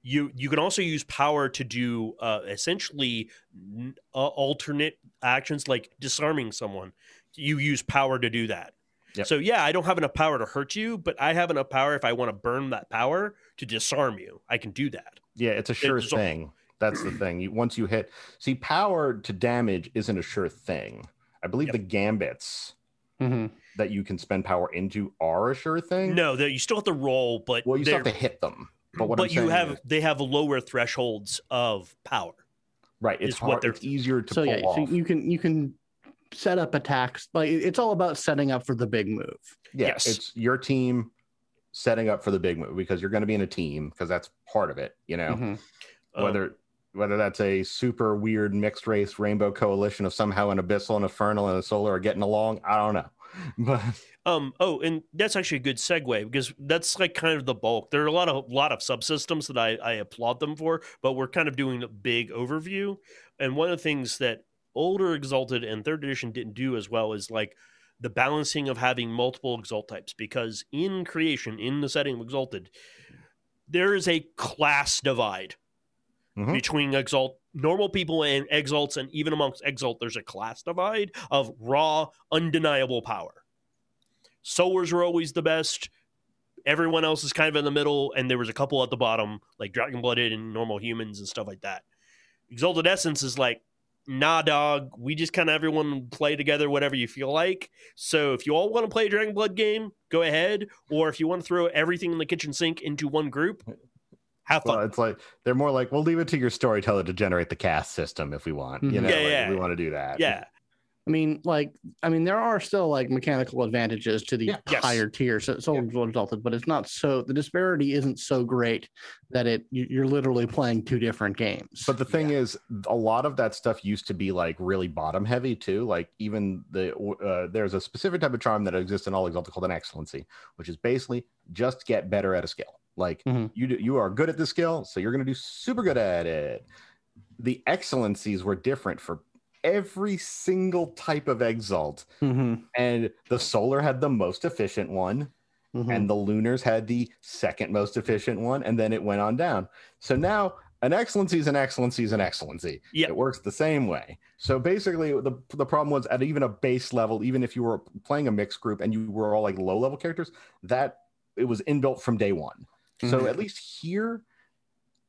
you you can also use power to do uh, essentially n- uh, alternate actions like disarming someone you use power to do that Yep. so yeah i don't have enough power to hurt you but i have enough power if i want to burn that power to disarm you i can do that Yeah, it's a sure It's thing. That's the thing. You, once you hit, see, power to damage isn't a sure thing. I believe Yep. the gambits Mhm. that you can spend power into are a sure thing. no you still have to roll but well, you still have to hit them. But what but I'm you saying have is- they have lower thresholds of power right. It's is what hard. they're- It's easier to So pull yeah, off. so you can you can set up attacks. Like it's all about setting up for the big move. yeah, yes. it's your team setting up for the big move because you're going to be in a team because that's part of it. You know, Mhm. Um, whether that's a super weird mixed race rainbow coalition of somehow an abyssal and a fernal and a solar are getting along. I don't know, but Um. Oh, and that's actually a good segue because that's like kind of the bulk. There are a lot of lot of subsystems that I, I applaud them for, but we're kind of doing a big overview. And one of the things that older Exalted and Third Edition didn't do as well is like the balancing of having multiple Exalt types. Because in creation, in the setting of Exalted, there is a class divide Mhm. between Exalt normal people and Exalts, and even amongst Exalt, there's a class divide of raw, undeniable power. Solars were always the best. Everyone else is kind of in the middle, and there was a couple at the bottom, like Dragon Blooded and normal humans and stuff like that. Exalted Essence is like, nah, dog. We just kind of everyone play together, whatever you feel like. So if you all want to play a Dragon Blood game, go ahead. Or if you want to throw everything in the kitchen sink into one group, have fun. well, it's like they're more like we'll leave it to your storyteller to generate the caste system if we want. You Mhm. know, Yeah, like, yeah. we want to do that. yeah. I mean, like, I mean, there are still like mechanical advantages to the Yeah. Yes. higher tiers, so, so Yeah. exalted, but it's not so the disparity isn't so great that it you- you're literally playing two different games. But the thing is, a lot of that stuff used to be like really bottom heavy too. Like even the uh, there's a specific type of charm that exists in all Exalted called an excellency, which is basically just get better at a skill. Like Mhm. you do, you are good at the skill, so you're going to do super good at it. The excellencies were different for every single type of exalt, Mhm, and the solar had the most efficient one mhm. and the lunars had the second most efficient one and then it went on down so now an excellency is an excellency is an excellency Yeah. it works the same way so basically the, the problem was at even a base level even if you were playing a mixed group and you were all like low level characters that it was inbuilt from day one so Mhm. at least here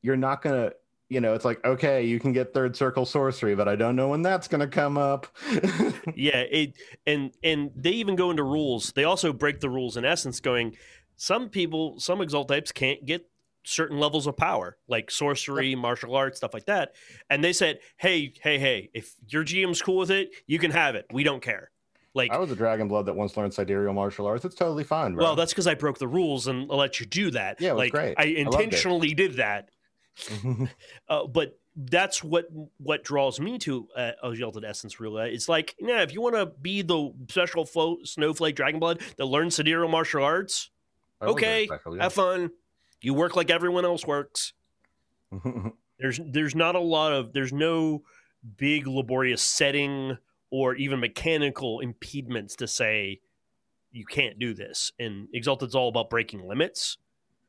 you're not gonna you know it's like okay you can get third circle sorcery but i don't know when that's gonna come up. Yeah it and and they even go into rules. They also break the rules in essence going some people some exalt types can't get certain levels of power like sorcery martial arts stuff like that. And they said hey hey hey if your gm's cool with it you can have it. We don't care like i was a dragon blood that once learned sidereal martial arts it's totally fine bro. well that's because i broke the rules and I let you do that Yeah, it was like great. i intentionally did that uh, but that's what what draws me to uh, Exalted Essence Rula. It's like, yeah, if you want to be the special flo- snowflake Dragon Blood that learns sidereal martial arts, very okay, special, yeah. have fun. You work like everyone else works. There's there's not a lot of there's no big laborious setting or even mechanical impediments to say you can't do this. And Exalted's all about breaking limits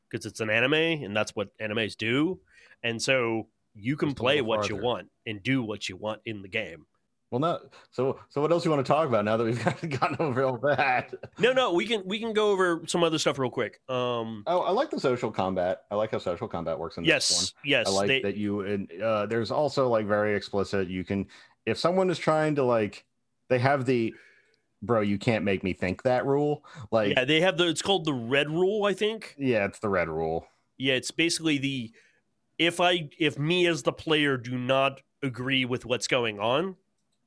because it's an anime and that's what animes do. And so you can Just play what you want and do what you want in the game. well, no. So, so what else you want to talk about now that we've gotten over all that? No, no, we can we can go over some other stuff real quick. Um Oh, I like the social combat. I like how social combat works in this one yes, yes. I like they- that you and uh, there's also like very explicit. You can if someone is trying to like, they have the bro. You can't make me think that rule. Like, yeah, they have the it's called the red rule, I think. yeah, it's the red rule. Yeah, it's basically the if I if me as the player do not agree with what's going on,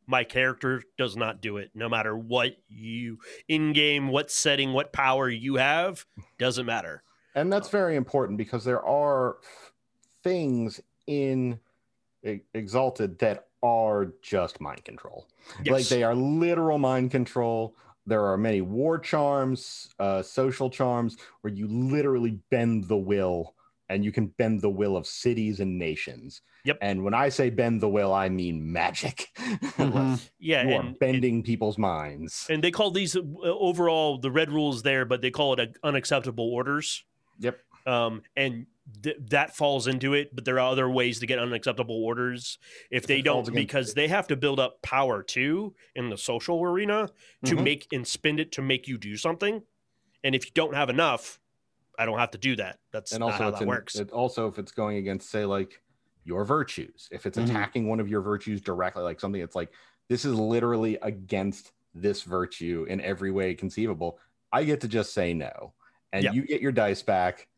my character does not do it. No matter what you in game, what setting, what power you have, doesn't matter. and that's very important because there are f- things in exalted that are just mind control Yes. like they are literal mind control there are many war charms uh, social charms where you literally bend the will and you can bend the will of cities and nations Yep. and when i say bend the will i mean magic Mhm. yeah, you are and, bending people's minds and they call these uh, overall the red rules there, but they call it a, unacceptable orders. yep um, and th- that falls into it. But there are other ways to get unacceptable orders if they don't, because they have to build up power too in the social arena to Mhm. make and spend it to make you do something. And if you don't have enough, I don't have to do that. That's and also how that in, works. it also if it's going against say like your virtues if it's Mhm. attacking one of your virtues directly like something that's like this is literally against this virtue in every way conceivable i get to just say no and Yep. you get your dice back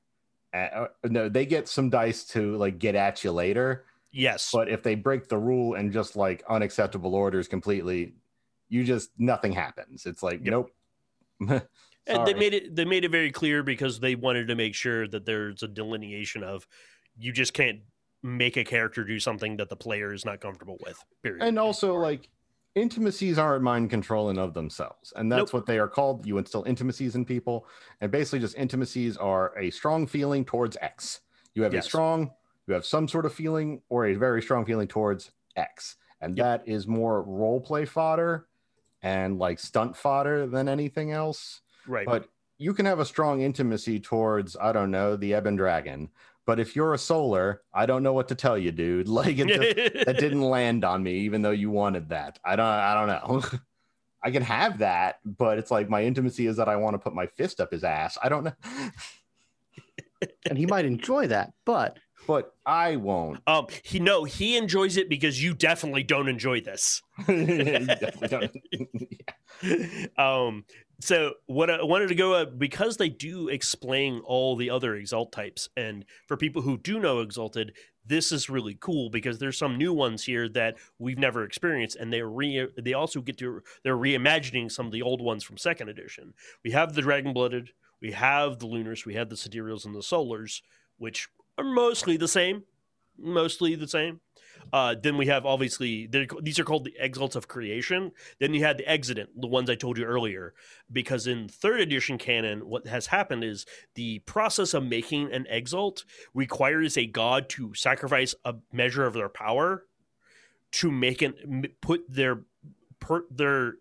uh, no they get some dice to like get at you later yes, but if they break the rule and just like unacceptable orders completely you just nothing happens it's like Yep. nope and they made it. They made it very clear because they wanted to make sure that there's a delineation of you just can't make a character do something that the player is not comfortable with. Period. and also like intimacies aren't mind controlling of themselves and that's Nope. what they are called you instill intimacies in people and basically just intimacies are a strong feeling towards x you have Yes. a strong you have some sort of feeling or a very strong feeling towards x and Yep. that is more role play fodder and like stunt fodder than anything else right. but you can have a strong intimacy towards i don't know the ebon dragon but if you're a solar i don't know what to tell you dude. Like it just that didn't land on me even though you wanted that. I don't i don't know. I can have that but it's like my intimacy is that i want to put my fist up his ass. I don't know. And he might enjoy that, but but i won't. Um, he no, he enjoys it because you definitely don't enjoy this. Definitely don't- um, so what I wanted to go uh, because they do explain all the other exalt types, and for people who do know exalted, this is really cool because there's some new ones here that we've never experienced, and they re they also get to they're reimagining some of the old ones from second edition. We have the dragon blooded, we have the lunars, we have the sidereals and the solars, which are mostly the same, mostly the same. Uh, then we have obviously these are called the exalts of creation. Then you had the Exigent, the ones I told you earlier, because in third edition canon, what has happened is the process of making an exalt requires a god to sacrifice a measure of their power to make it put their per, their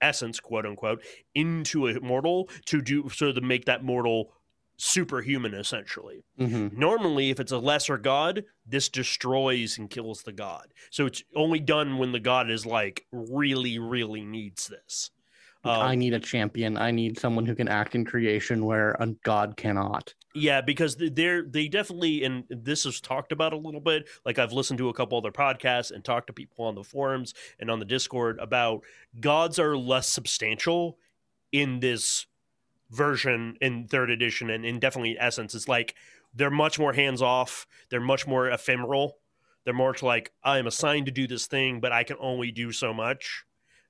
essence, quote unquote, into a mortal to do so to make that mortal superhuman essentially. Mm-hmm. Normally, if it's a lesser god, this destroys and kills the god. So it's only done when the god is like really, really needs this. Um, I need a champion. I need someone who can act in creation where a god cannot. Yeah, because they're they definitely and this is talked about a little bit. Like I've listened to a couple other podcasts and talked to people on the forums and on the Discord about gods are less substantial in this version in third edition and in definitely essence it's like they're much more hands off they're much more ephemeral. They're more like i am assigned to do this thing but i can only do so much.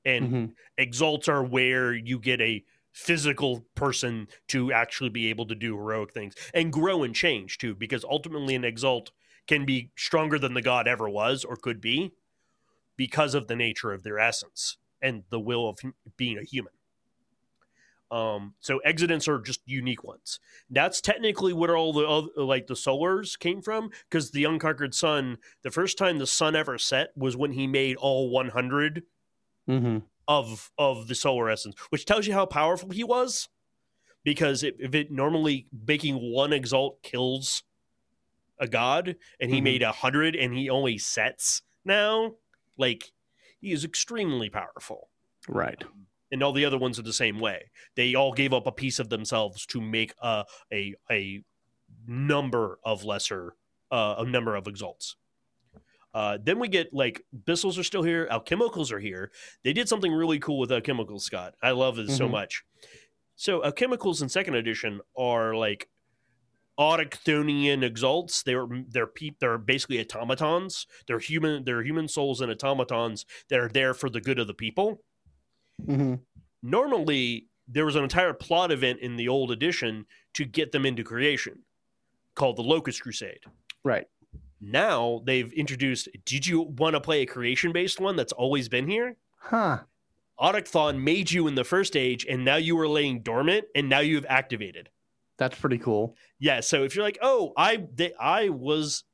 And mm-hmm. exalts are where you get a physical person to actually be able to do heroic things and grow and change too because ultimately an exalt can be stronger than the god ever was or could be because of the nature of their essence and the will of being a human um, so Exigents are just unique ones. That's technically where all the other, like the solars came from, because the unconquered sun, the first time the sun ever set was when he made all 100 mm-hmm. of of the solar essence, which tells you how powerful he was. Because it, if it normally making one exalt kills a god, and he mm-hmm. made a hundred, and he only sets now, like he is extremely powerful. Right and all the other ones are the same way. They all gave up a piece of themselves to make a a, a number of lesser uh, a number of exalts. Uh, then we get like Abyssals are still here, alchemicals are here. They did something really cool with alchemicals, Scott. I love this mm-hmm. so much. So alchemicals in second edition are like autochthonian exalts. They're they're pe- they're basically automatons. They're human. They're human souls and automatons that are there for the good of the people. Mm-hmm. Normally, there was an entire plot event in the old edition to get them into creation called the Locust Crusade. Right. Now they've introduced. Did you want to play a creation based one that's always been here? Huh. Autochthon made you in the first age, and now you are laying dormant, and now you've activated. That's pretty cool. Yeah. So if you're like, oh, I they, I was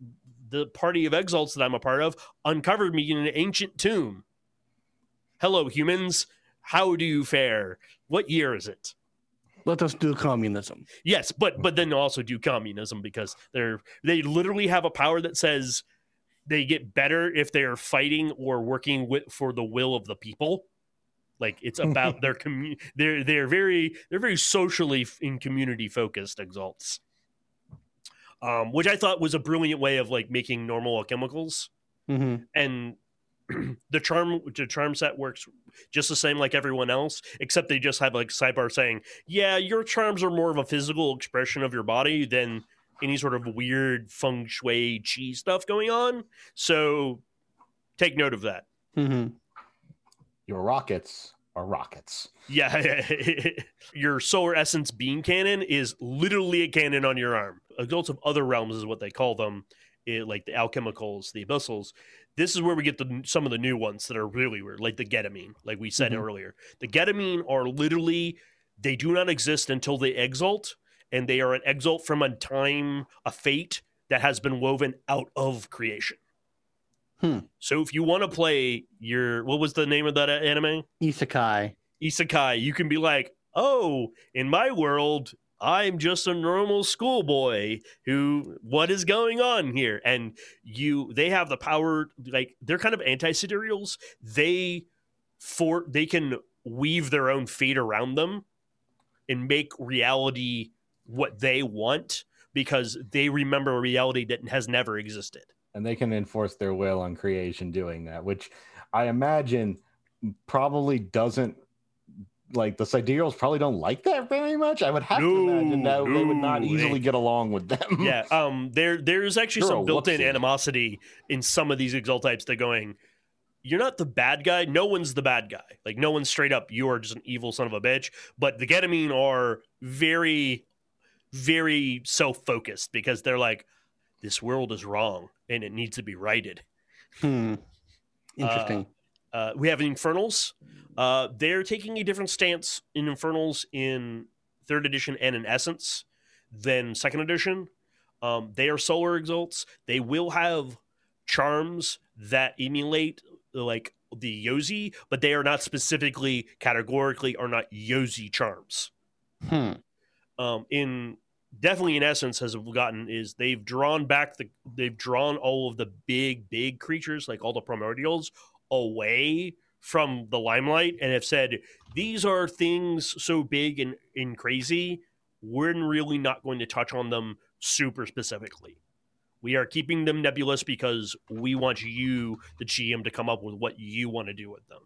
the party of exalts that I'm a part of uncovered me in an ancient tomb. Hello, humans. How do you fare? What year is it? Let us do communism. Yes, but but then also do communism because they're they literally have a power that says they get better if they are fighting or working with for the will of the people. Like it's about their community. They're they're very they're very socially in community focused exalts, um, which I thought was a brilliant way of like making normal chemicals. Mm-hmm. And the charm the charm set works just the same like everyone else except they just have like sidebar saying yeah your charms are more of a physical expression of your body than any sort of weird feng shui chi stuff going on. So take note of that. Mm-hmm. your rockets are rockets. Yeah. Your solar essence beam cannon is literally a cannon on your arm. Exalts of other realms is what they call them it, like the alchemicals the abyssals this is where we get the some of the new ones that are really weird, like the Getimian, like we said mm-hmm. earlier. The Getimian are literally they do not exist until they exalt, and they are an exalt from a time, a fate that has been woven out of creation. Hmm. So if you want to play your what was the name of that anime? Isekai. Isekai. You can be like, oh, in my world, I'm just a normal schoolboy who what is going on here? And you they have the power like they're kind of anti-sidereals. They for they can weave their own fate around them and make reality what they want because they remember a reality that has never existed. And they can enforce their will on creation doing that, which I imagine probably doesn't like the sidereals probably don't like that very much. I would have to imagine that No, they would not easily they- get along with them. yeah um there there's actually You're some built-in animosity in some of these exalt types They're going you're not the bad guy no one's the bad guy like no one's straight up you are just an evil son of a bitch but the Getimian are very very self-focused because they're like this world is wrong and it needs to be righted Hmm. Interesting. uh, we have Infernals. Uh, they're taking a different stance in Infernals in third edition and in Essence than second edition. Um, they are solar exalts. They will have charms that emulate like the Yozi, but they are not specifically categorically are not Yozi charms hmm. um, in definitely in essence has gotten is they've drawn back the they've drawn all of the big big creatures like all the primordials away from the limelight and have said these are things so big and, and crazy we're really not going to touch on them super specifically. We are keeping them nebulous because we want you the gm to come up with what you want to do with them.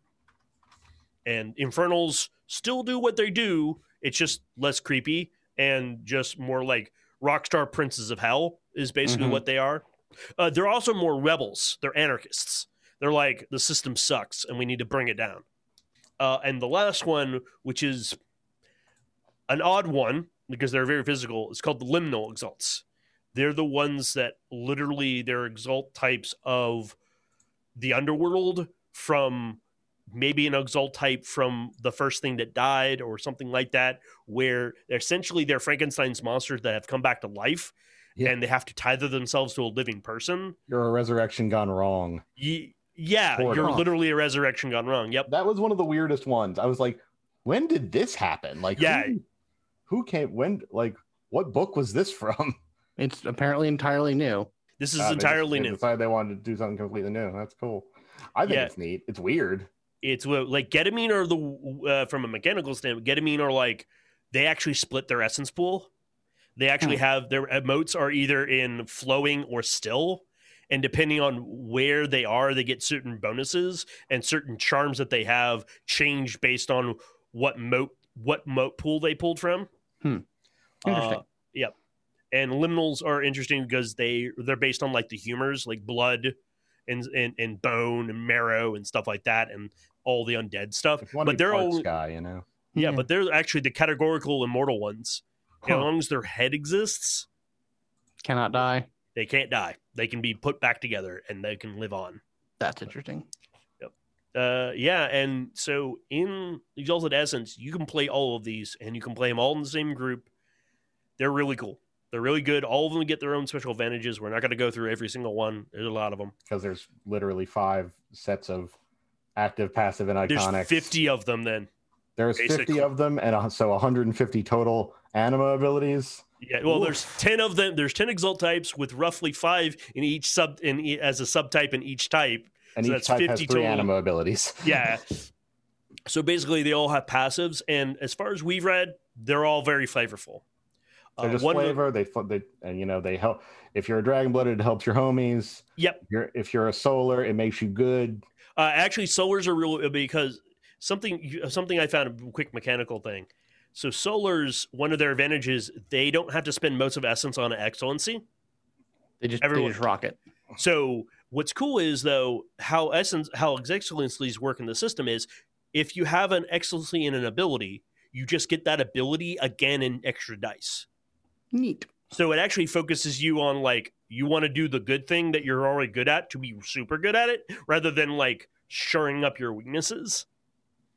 And infernals still do what they do. It's just less creepy and just more like rockstar princes of hell is basically Mhm. what they are. Uh, they're also more rebels. They're anarchists they're like the system sucks and we need to bring it down uh, and the last one which is an odd one because they're very physical is called the liminal exalts they're the ones that literally they're exalt types of the underworld from maybe an exalt type from the first thing that died or something like that where they're essentially they're frankenstein's monsters that have come back to life Yeah. and they have to tether themselves to a living person You're a resurrection gone wrong. Ye- yeah Sort you're of. literally a resurrection gone wrong yep That was one of the weirdest ones. I was like, when did this happen? Like, Yeah. who, who came? When? Like, what book was this from? It's apparently entirely new. this is Uh, they entirely they new Decided they wanted to do something completely new. That's cool. I think Yeah. it's neat. It's weird. it's what- like Getimian are the uh, from a mechanical standpoint Getimian are like they actually split their essence pool they actually have their emotes are either in flowing or still and depending on where they are they get certain bonuses and certain charms that they have change based on what mote what mote pool they pulled from Hmm. Interesting. Uh, yep and liminals are interesting because they they're based on like the humors like blood and and, and bone and marrow and stuff like that and all the undead stuff If but they're part all sky, you know. yeah, Hmm. but they're actually the categorical immortal ones. As long as their head exists, Cannot die. they can't die. They can be put back together and they can live on. That's interesting. Uh, yeah, and so in Exalted Essence, you can play all of these, and you can play them all in the same group. They're really cool. They're really good. All of them get their own special advantages. We're not going to go through every single one. There's a lot of them. Because there's literally five sets of active, passive, and iconic. There's iconic. 50 of them. Then There's basically. 50 of them, and so 150 total anima abilities. Yeah, well, Oof. there's 10 of them. There's 10 Exalt types with roughly five in each sub in e- as a subtype in each type. And So each that's type has 50 three total. anima abilities. yeah. So basically, they all have passives, and as far as we've read, they're all very flavorful. They're Uh, just one- flavor. They, they, and you know, they help. If you're a dragon blooded, it helps your homies. Yep. If you're, if you're a solar, it makes you good. Uh, actually, solars are real because something something I found a quick mechanical thing. So solars, one of their advantages, they don't have to spend most of essence on excellency. They just Everyone- they just rock it. So what's cool is though how essence how excellencies work in the system is if you have an excellency and an ability, you just get that ability again in extra dice. Neat. So it actually focuses you on like you want to do the good thing that you're already good at to be super good at it, rather than like shoring up your weaknesses.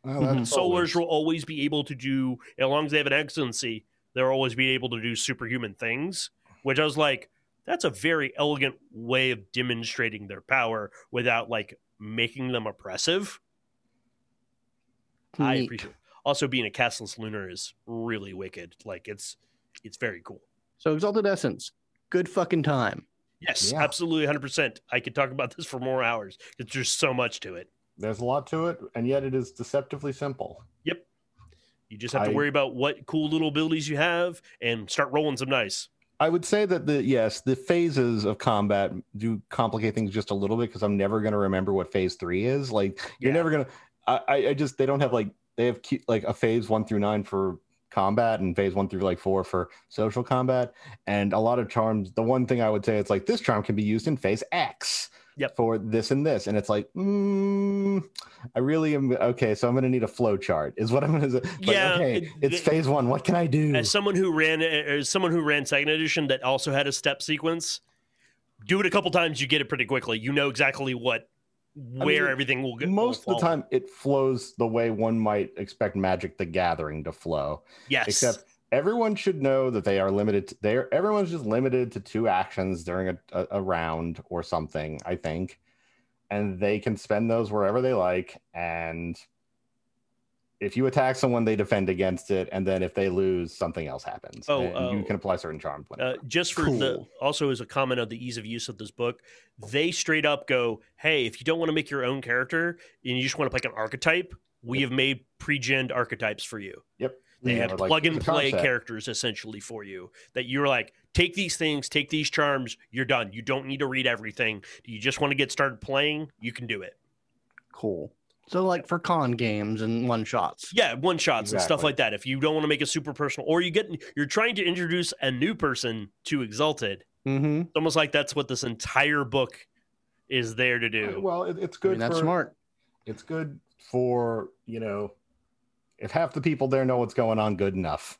Oh, Mhm. Solars will always be able to do, as long as they have an excellency, they'll always be able to do superhuman things. Which I was like, that's a very elegant way of demonstrating their power without like making them oppressive. I Neat. appreciate. Also, being a Casteless Lunar is really wicked. Like it's, it's very cool. So Exalted Essence, good fucking time. Yes, Yeah. absolutely, hundred percent. I could talk about this for more hours. 'cause There's so much to it. There's a lot to it, and yet it is deceptively simple. Yep. You just have to I- worry about what cool little abilities you have and start rolling some dice. I would say that the yes, the phases of combat do complicate things just a little bit because I'm never going to remember what phase three is. Like you're Yeah. never going to. I, I just they don't have like they have like a phase one through nine for combat and phase one through like four for social combat. And a lot of charms, the one thing I would say it's like this charm can be used in phase X Yep. for this and this. And it's like, mm, I really am okay. So I'm going to need a flow chart, is what I'm going to say. Yeah, Okay, it- it's it- phase one. What can I do? as someone who ran as someone who ran second edition that also had a step sequence do it a couple times you get it pretty quickly you know exactly what where mean, everything will go Most of the time, it flows the way one might expect Magic the Gathering to flow. yes except everyone should know that they are limited to, they're everyone's just limited to two actions during a, a, a round or something i think. And they can spend those wherever they like. And if you attack someone they defend against it. And then if they lose something else happens. Oh, and you oh. can apply certain charms whenever. uh, just for the also as a comment of the ease of use of this book they straight up go hey if you don't want to make your own character and you just want to pick an archetype we have made pre-gen archetypes for you. Yep They Yeah, have like, plug-and-play concept. characters essentially for you that you're like, take these things, take these charms, you're done. You don't need to read everything. Do you just want to get started playing? You can do it. Cool. So like for con games and one shots. Yeah, one shots and stuff like that. If you don't want to make it super personal, or you get you're trying to introduce a new person to Exalted, Mm-hmm. it's almost like that's what this entire book is there to do. well it, it's I good mean, that's for, smart. it's good for you know if half the people there know what's going on good enough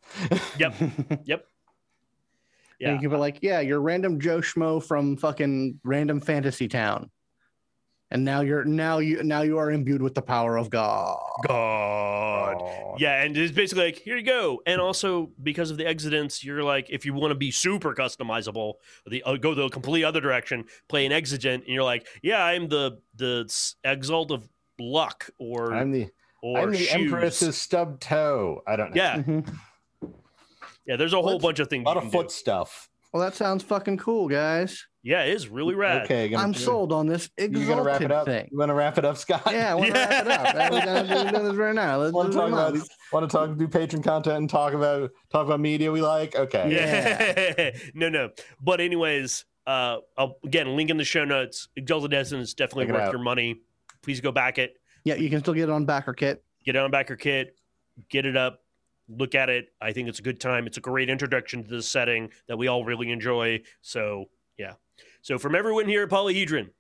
Yep. Yeah. Yeah. You can be like, yeah, you're random Joe Schmo from fucking random fantasy town. And now you're now you now you are imbued with the power of God. God. Yeah, and it's basically like, here you go. And also because of the Exigents, you're like, if you want to be super customizable, the uh, go the complete other direction, play an exigent, and you're like, yeah, I'm the the exalt of luck or i'm the or i'm the shoes. empress's stub toe i don't know Yeah, Mhm. yeah. There's a whole Let's- bunch of things. a lot you of foot do. stuff Well, that sounds fucking cool, guys. Yeah, it is really rad. okay gonna- I'm sold on this you gonna wrap it up thing. you want to wrap it up scott Yeah, I want to wrap it up. That- We're gonna do- do this right now. Let's want to talk it now. about want to talk do patron content and talk about talk about media we like okay Yeah. no, no. But anyways, uh, I'll, again, link in the show notes. Exalted Essence is definitely Check worth your money. Please go back it. Yeah, you can still get it on BackerKit. get it on BackerKit, get it up, look at it. I think it's a good time. It's a great introduction to this setting that we all really enjoy. So yeah. So from everyone here at Polyhedron,